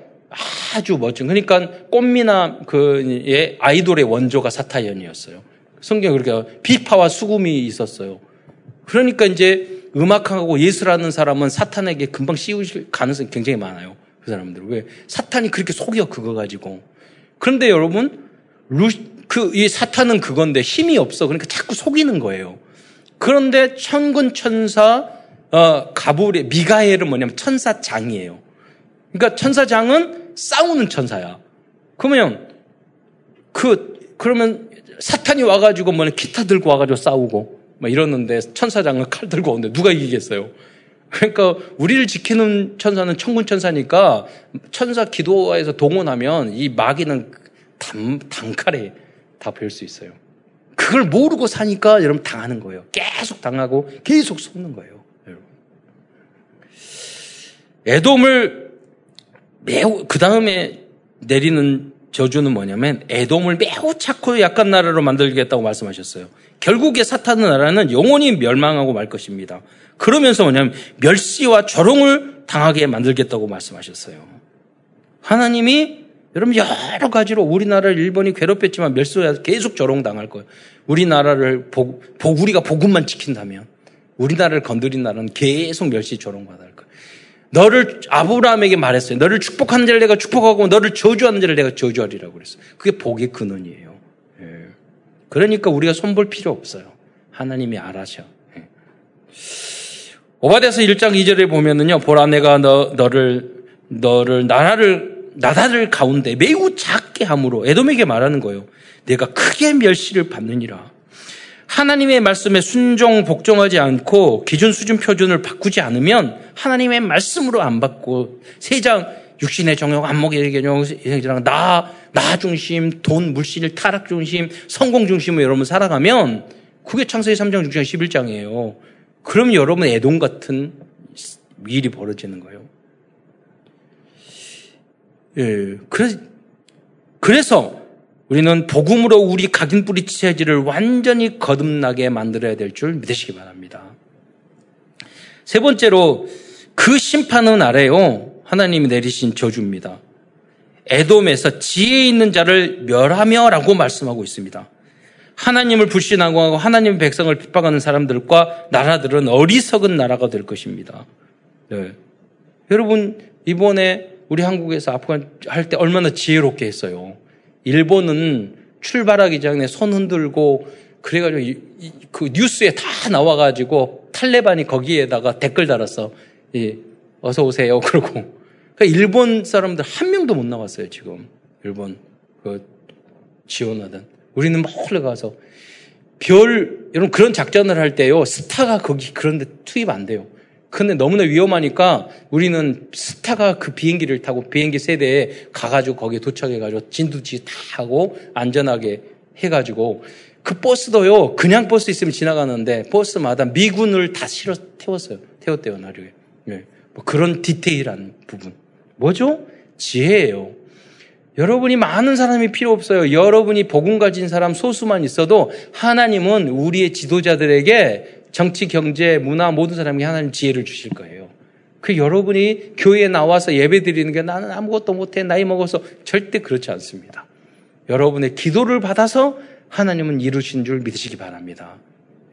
아주 멋진 그러니까 꽃미나 그의 아이돌의 원조가 사타연이었어요. 성경에 그렇게 비파와 수금이 있었어요. 그러니까 이제 음악하고 예술하는 사람은 사탄에게 금방 씌우실 가능성이 굉장히 많아요. 그 사람들. 왜? 사탄이 그렇게 속여 그거 가지고. 그런데 여러분, 루, 그, 이 사탄은 그건데 힘이 없어. 그러니까 자꾸 속이는 거예요. 그런데 천군 천사, 어, 가불의 미가엘은 뭐냐면 천사장이에요. 그러니까 천사장은 싸우는 천사야. 그러면, 그, 그러면 사탄이 와가지고 뭐냐 기타 들고 와가지고 싸우고, 막 이러는데 천사장은 칼 들고 오는데 누가 이기겠어요? 그러니까 우리를 지키는 천사는 천군 천사니까 천사 기도에서 동원하면 이 마귀는 단, 단칼에 다 뵐 수 있어요. 그걸 모르고 사니까 여러분 당하는 거예요. 계속 당하고 계속 속는 거예요. 여러분. 애돔을 매우 그 다음에 내리는 저주는 뭐냐면 애돔을 매우 착고 약한 나라로 만들겠다고 말씀하셨어요. 결국에 사탄의 나라는 영원히 멸망하고 말 것입니다. 그러면서 뭐냐면 멸시와 조롱을 당하게 만들겠다고 말씀하셨어요. 하나님이 여러분 여러 가지로 우리나라를 일본이 괴롭혔지만 멸시와 계속 조롱당할 거예요. 우리나라를 복, 우리가 복음만 지킨다면 우리나라를 건드린 나라는 계속 멸시 조롱받을 거예요. 너를 아브라함에게 말했어요. 너를 축복하는 자를 내가 축복하고 너를 저주하는 자를 내가 저주하리라고 그랬어요. 그게 복의 근원이에요. 예. 그러니까 우리가 손볼 필요 없어요. 하나님이 알아셔. 예. 오바데서 1장 2절에 보면은요. 보라 내가 너, 너를 너를 나라를 나라를 가운데 매우 작게 함으로 에돔에게 말하는 거예요. 내가 크게 멸시를 받느니라. 하나님의 말씀에 순종 복종하지 않고 기준 수준 표준을 바꾸지 않으면 하나님의 말씀으로 안 받고 세장 육신의 정욕, 안목의 개념, 나, 나 중심, 돈, 물질, 타락 중심, 성공 중심으로 여러분 살아가면 그게 창세기 3장, 6장, 11장이에요. 그럼 여러분 애동 같은 일이 벌어지는 거예요. 예, 그래서, 그래서 우리는 복음으로 우리 각인 뿌리 체질을 완전히 거듭나게 만들어야 될 줄 믿으시기 바랍니다. 세 번째로 그 심판은 아래요. 하나님이 내리신 저주입니다. 에돔에서 지혜 있는 자를 멸하며 라고 말씀하고 있습니다. 하나님을 불신하고 하나님의 백성을 핍박하는 사람들과 나라들은 어리석은 나라가 될 것입니다. 네. 여러분 이번에 우리 한국에서 아프간 할 때 얼마나 지혜롭게 했어요. 일본은 출발하기 전에 손 흔들고 그래가지고 이, 이, 그 뉴스에 다 나와가지고 탈레반이 거기에다가 댓글 달았어. 예, 어서 오세요. <laughs> 그러고 그러니까 일본 사람들 한 명도 못 나왔어요 지금 일본 그 지원하던 우리는 몰래 가서 별 여러분 그런 작전을 할 때요 스타가 거기 그런데 투입 안 돼요. 근데 너무나 위험하니까 우리는 스타가 그 비행기를 타고 비행기 세대에 가가지고 거기에 도착해가지고 진두지 다 하고 안전하게 해가지고 그 버스도요 그냥 버스 있으면 지나가는데 버스마다 미군을 다 실어 태웠어요. 태웠대요 나중에. 네. 뭐 그런 디테일한 부분. 뭐죠? 지혜예요. 여러분이 많은 사람이 필요 없어요. 여러분이 복음 가진 사람 소수만 있어도 하나님은 우리의 지도자들에게 정치, 경제, 문화 모든 사람에게 하나님 지혜를 주실 거예요. 그 여러분이 교회에 나와서 예배 드리는 게 나는 아무것도 못해 나이 먹어서 절대 그렇지 않습니다. 여러분의 기도를 받아서 하나님은 이루신 줄 믿으시기 바랍니다.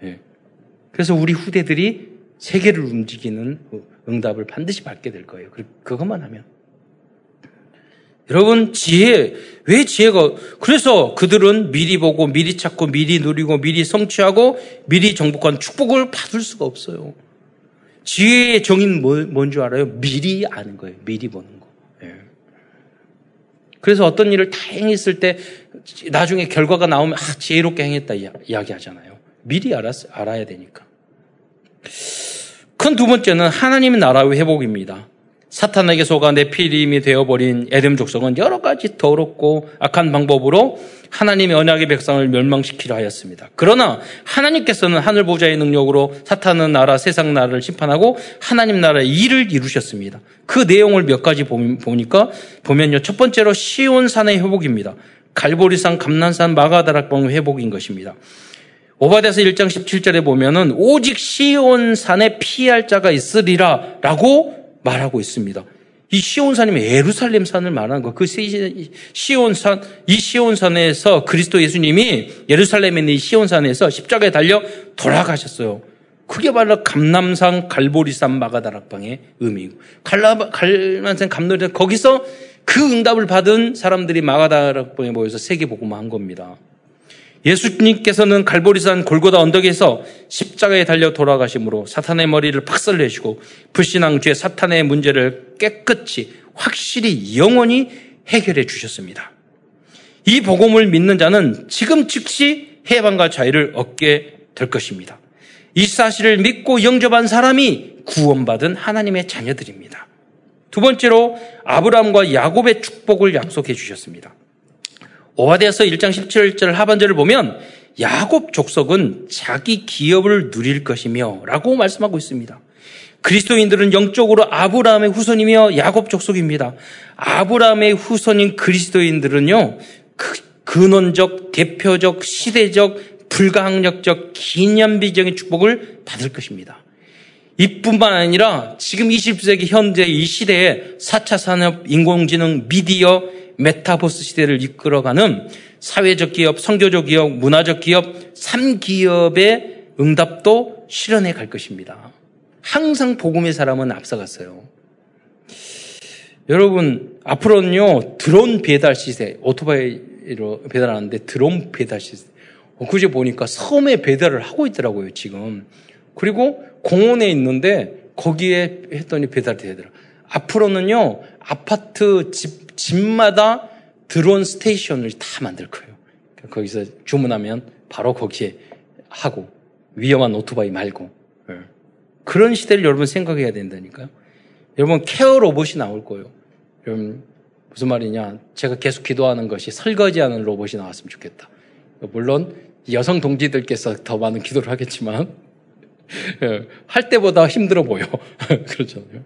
예. 그래서 우리 후대들이 세계를 움직이는 응답을 반드시 받게 될 거예요. 그것만 하면. 여러분, 지혜, 왜 지혜가, 그래서 그들은 미리 보고, 미리 찾고, 미리 누리고, 미리 성취하고, 미리 정복한 축복을 받을 수가 없어요. 지혜의 정의는 뭐, 뭔줄 알아요? 미리 아는 거예요. 미리 보는 거. 예. 그래서 어떤 일을 다 행했을 때, 나중에 결과가 나오면, 아, 지혜롭게 행했다, 이야기 하잖아요. 미리 알았, 알아야 되니까. 큰 두 번째는 하나님의 나라의 회복입니다. 사탄에게 속아 내피림이 되어버린 에덴 족속은 여러 가지 더럽고 악한 방법으로 하나님의 언약의 백성을 멸망시키려 하였습니다. 그러나 하나님께서는 하늘 보좌의 능력으로 사탄은 나라 세상 나라를 심판하고 하나님 나라의 일을 이루셨습니다. 그 내용을 몇 가지 보니까 보면요. 첫 번째로 시온 산의 회복입니다. 갈보리산, 감난산, 마가다락방 회복인 것입니다. 오바데서 1장 17절에 보면은 오직 시온 산에 피할 자가 있으리라 라고 말하고 있습니다. 이 시온산이면 예루살렘 산을 말하는 거. 그 시온산, 이 시온산에서 그리스도 예수님이 예루살렘에 있는 이 시온산에서 십자가에 달려 돌아가셨어요. 그게 바로 감남산, 갈보리산, 마가다락방의 의미고. 갈남산, 감노리산, 거기서 그 응답을 받은 사람들이 마가다락방에 모여서 세계복음을 한 겁니다. 예수님께서는 갈보리산 골고다 언덕에서 십자가에 달려 돌아가심으로 사탄의 머리를 박살내시고 불신앙 죄 사탄의 문제를 깨끗이 확실히 영원히 해결해 주셨습니다. 이 복음을 믿는 자는 지금 즉시 해방과 자유를 얻게 될 것입니다. 이 사실을 믿고 영접한 사람이 구원받은 하나님의 자녀들입니다. 두 번째로 아브라함과 야곱의 축복을 약속해 주셨습니다. 오하데서 1장 17절 하반절을 보면 야곱 족속은 자기 기업을 누릴 것이며 라고 말씀하고 있습니다. 그리스도인들은 영적으로 아브라함의 후손이며 야곱 족속입니다. 아브라함의 후손인 그리스도인들은요, 그 근원적, 대표적, 시대적, 불가항력적, 기념비적인 축복을 받을 것입니다. 이뿐만 아니라 지금 20세기 현재 이 시대에 4차 산업, 인공지능, 미디어, 메타버스 시대를 이끌어가는 사회적 기업, 성교적 기업, 문화적 기업, 3기업의 응답도 실현해 갈 것입니다. 항상 복음의 사람은 앞서갔어요. 여러분, 앞으로는요, 드론 배달 시세, 오토바이로 배달하는데 드론 배달 시세. 어, 그제 보니까 섬에 배달을 하고 있더라고요, 지금. 그리고 공원에 있는데 거기에 했더니 배달이 되더라. 앞으로는요, 아파트 집 집마다 드론 스테이션을 다 만들 거예요. 거기서 주문하면 바로 거기에 하고 위험한 오토바이 말고 예. 그런 시대를 여러분 생각해야 된다니까요. 여러분 케어 로봇이 나올 거예요. 여러분 무슨 말이냐? 제가 계속 기도하는 것이 설거지하는 로봇이 나왔으면 좋겠다. 물론 여성 동지들께서 더 많은 기도를 하겠지만 <laughs> 예, 할 때보다 힘들어 보여. <laughs> 그렇잖아요.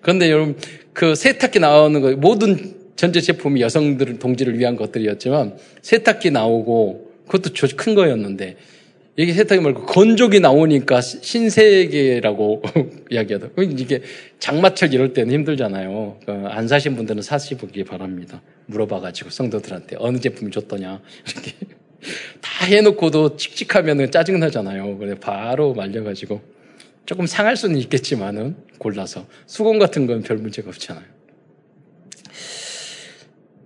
그런데 여러분 그 세탁기 나오는 거 모든 전체 제품이 여성들, 동지를 위한 것들이었지만 세탁기 나오고 그것도 큰 거였는데 이게 세탁기 말고 건조기 나오니까 신세계라고 <laughs> 이야기하다. 이게 장마철 이럴 때는 힘들잖아요. 그안 사신 분들은 사시기 바랍니다. 물어봐가지고 성도들한테 어느 제품이 좋더냐 <laughs> 이렇게 다 해놓고도 칙칙하면 짜증 나잖아요. 그래 바로 말려가지고 조금 상할 수는 있겠지만은 골라서 수건 같은 건 별 문제가 없잖아요.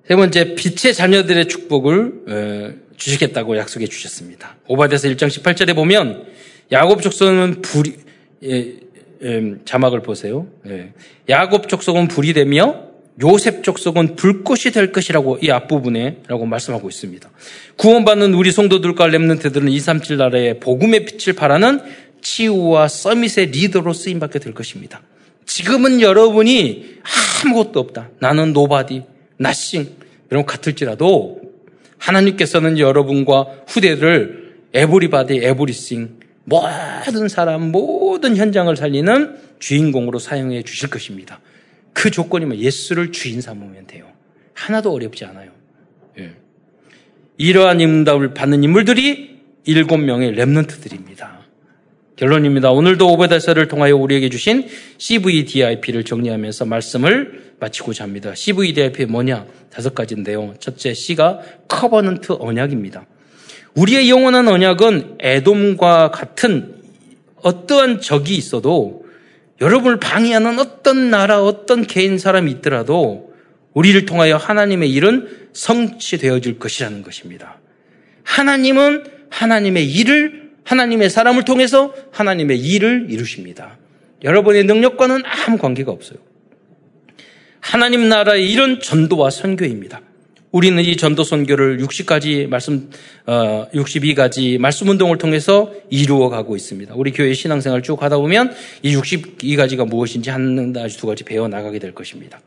세 번째, 빛의 자녀들의 축복을 어, 주시겠다고 약속해 주셨습니다. 오바데서 1장 18절에 보면 야곱 족속은 불이 예, 예, 자막을 보세요. 예. 야곱 족속은 불이 되며 요셉 족속은 불꽃이 될 것이라고 이 앞부분에라고 말씀하고 있습니다. 구원받는 우리 성도들과 렘넌트들은 237 나라의 복음의 빛을 바라는 치유와 서밋의 리더로 쓰임 받게 될 것입니다. 지금은 여러분이 아무것도 없다. 나는 nobody, nothing, 여러분 같을지라도 하나님께서는 여러분과 후대를 everybody everything 모든 사람 모든 현장을 살리는 주인공으로 사용해 주실 것입니다. 그 조건이면 예수를 주인 삼으면 돼요. 하나도 어렵지 않아요. 예. 이러한 응답을 받는 인물들이 일곱 명의 remnant들입니다. 결론입니다. 오늘도 오바댜서를 통하여 우리에게 주신 CVDIP를 정리하면서 말씀을 마치고자 합니다. CVDIP 뭐냐? 다섯 가지인데요. 첫째 C가 covenant 언약입니다. 우리의 영원한 언약은 에돔과 같은 어떠한 적이 있어도 여러분을 방해하는 어떤 나라, 어떤 개인 사람이 있더라도 우리를 통하여 하나님의 일은 성취되어질 것이라는 것입니다. 하나님은 하나님의 일을 하나님의 사람을 통해서 하나님의 일을 이루십니다. 여러분의 능력과는 아무 관계가 없어요. 하나님 나라의 일은 전도와 선교입니다. 우리는 이 전도 선교를 60가지 말씀, 어, 62가지 말씀 운동을 통해서 이루어 가고 있습니다. 우리 교회 신앙생활 쭉 하다 보면 이 62가지가 무엇인지 한 가지 두 가지 배워 나가게 될 것입니다.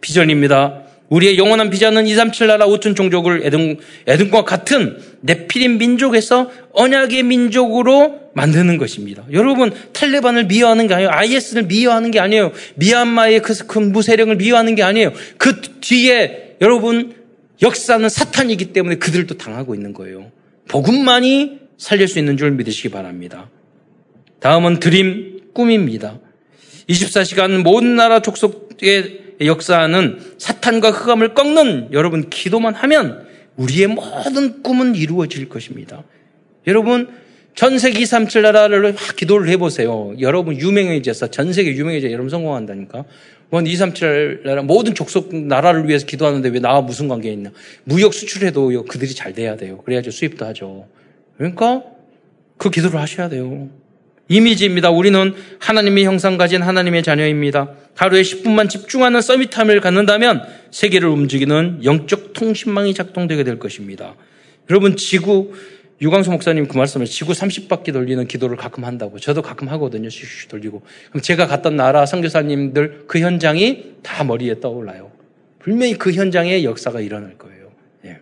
비전입니다. 우리의 영원한 비전은 237 나라 5천 종족을 에든, 에든과 같은 네피림 민족에서 언약의 민족으로 만드는 것입니다. 여러분, 탈레반을 미워하는 게 아니에요. IS를 미워하는 게 아니에요. 미얀마의 그, 그 무세력을 미워하는 게 아니에요. 그 뒤에 여러분, 역사는 사탄이기 때문에 그들도 당하고 있는 거예요. 복음만이 살릴 수 있는 줄 믿으시기 바랍니다. 다음은 드림, 꿈입니다. 24시간 모든 나라 족속의 역사는 사탄과 흑암을 꺾는 여러분 기도만 하면 우리의 모든 꿈은 이루어질 것입니다. 여러분 전 세계 237 나라를 기도를 해보세요. 여러분 유명해져서 전 세계 유명해져 여러분 성공한다니까. 뭔237 나라 모든 족속 나라를 위해서 기도하는데 왜 나와 무슨 관계 있냐. 무역 수출해도 그들이 잘 돼야 돼요. 그래야지 수입도 하죠. 그러니까 그 기도를 하셔야 돼요. 이미지입니다. 우리는 하나님의 형상 가진 하나님의 자녀입니다. 하루에 10분만 집중하는 서밋타임을 갖는다면 세계를 움직이는 영적 통신망이 작동되게 될 것입니다. 여러분 지구 유광수 목사님 그 말씀을 지구 30바퀴 돌리는 기도를 가끔 한다고. 저도 가끔 하거든요. 슉슉 돌리고. 그럼 제가 갔던 나라 선교사님들 그 현장이 다 머리에 떠올라요. 분명히 그 현장에 역사가 일어날 거예요. 예.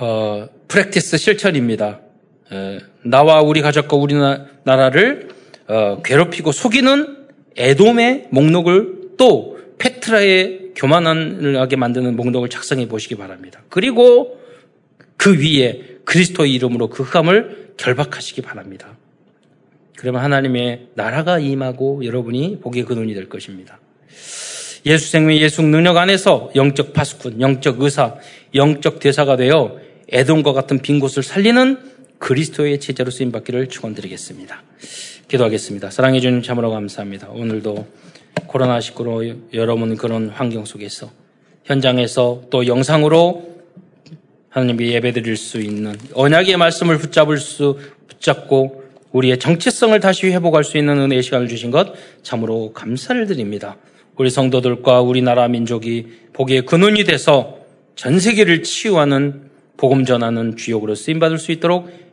어, 프랙티스 실천입니다. 에, 나와 우리 가족과 우리나라를 어, 괴롭히고 속이는 에돔의 목록을 또 페트라의 교만하게 만드는 목록을 작성해 보시기 바랍니다. 그리고 그 위에 그리스도의 이름으로 그 흑암을 결박하시기 바랍니다. 그러면 하나님의 나라가 임하고 여러분이 복의 근원이 될 것입니다. 예수 생명, 예수 능력 안에서 영적 파수꾼, 영적 의사, 영적 대사가 되어 애돔과 같은 빈 곳을 살리는 그리스도의 제자로 쓰임 받기를 축원드리겠습니다. 기도하겠습니다. 사랑해 주님 참으로 감사합니다. 오늘도 코로나 19로 여러분 그런 환경 속에서 현장에서 또 영상으로 하나님께 예배드릴 수 있는 언약의 말씀을 붙잡을 수 붙잡고 우리의 정체성을 다시 회복할 수 있는 은혜의 시간을 주신 것 참으로 감사를 드립니다. 우리 성도들과 우리나라 민족이 복의 근원이 돼서 전 세계를 치유하는 복음 전하는 주역으로 쓰임 받을 수 있도록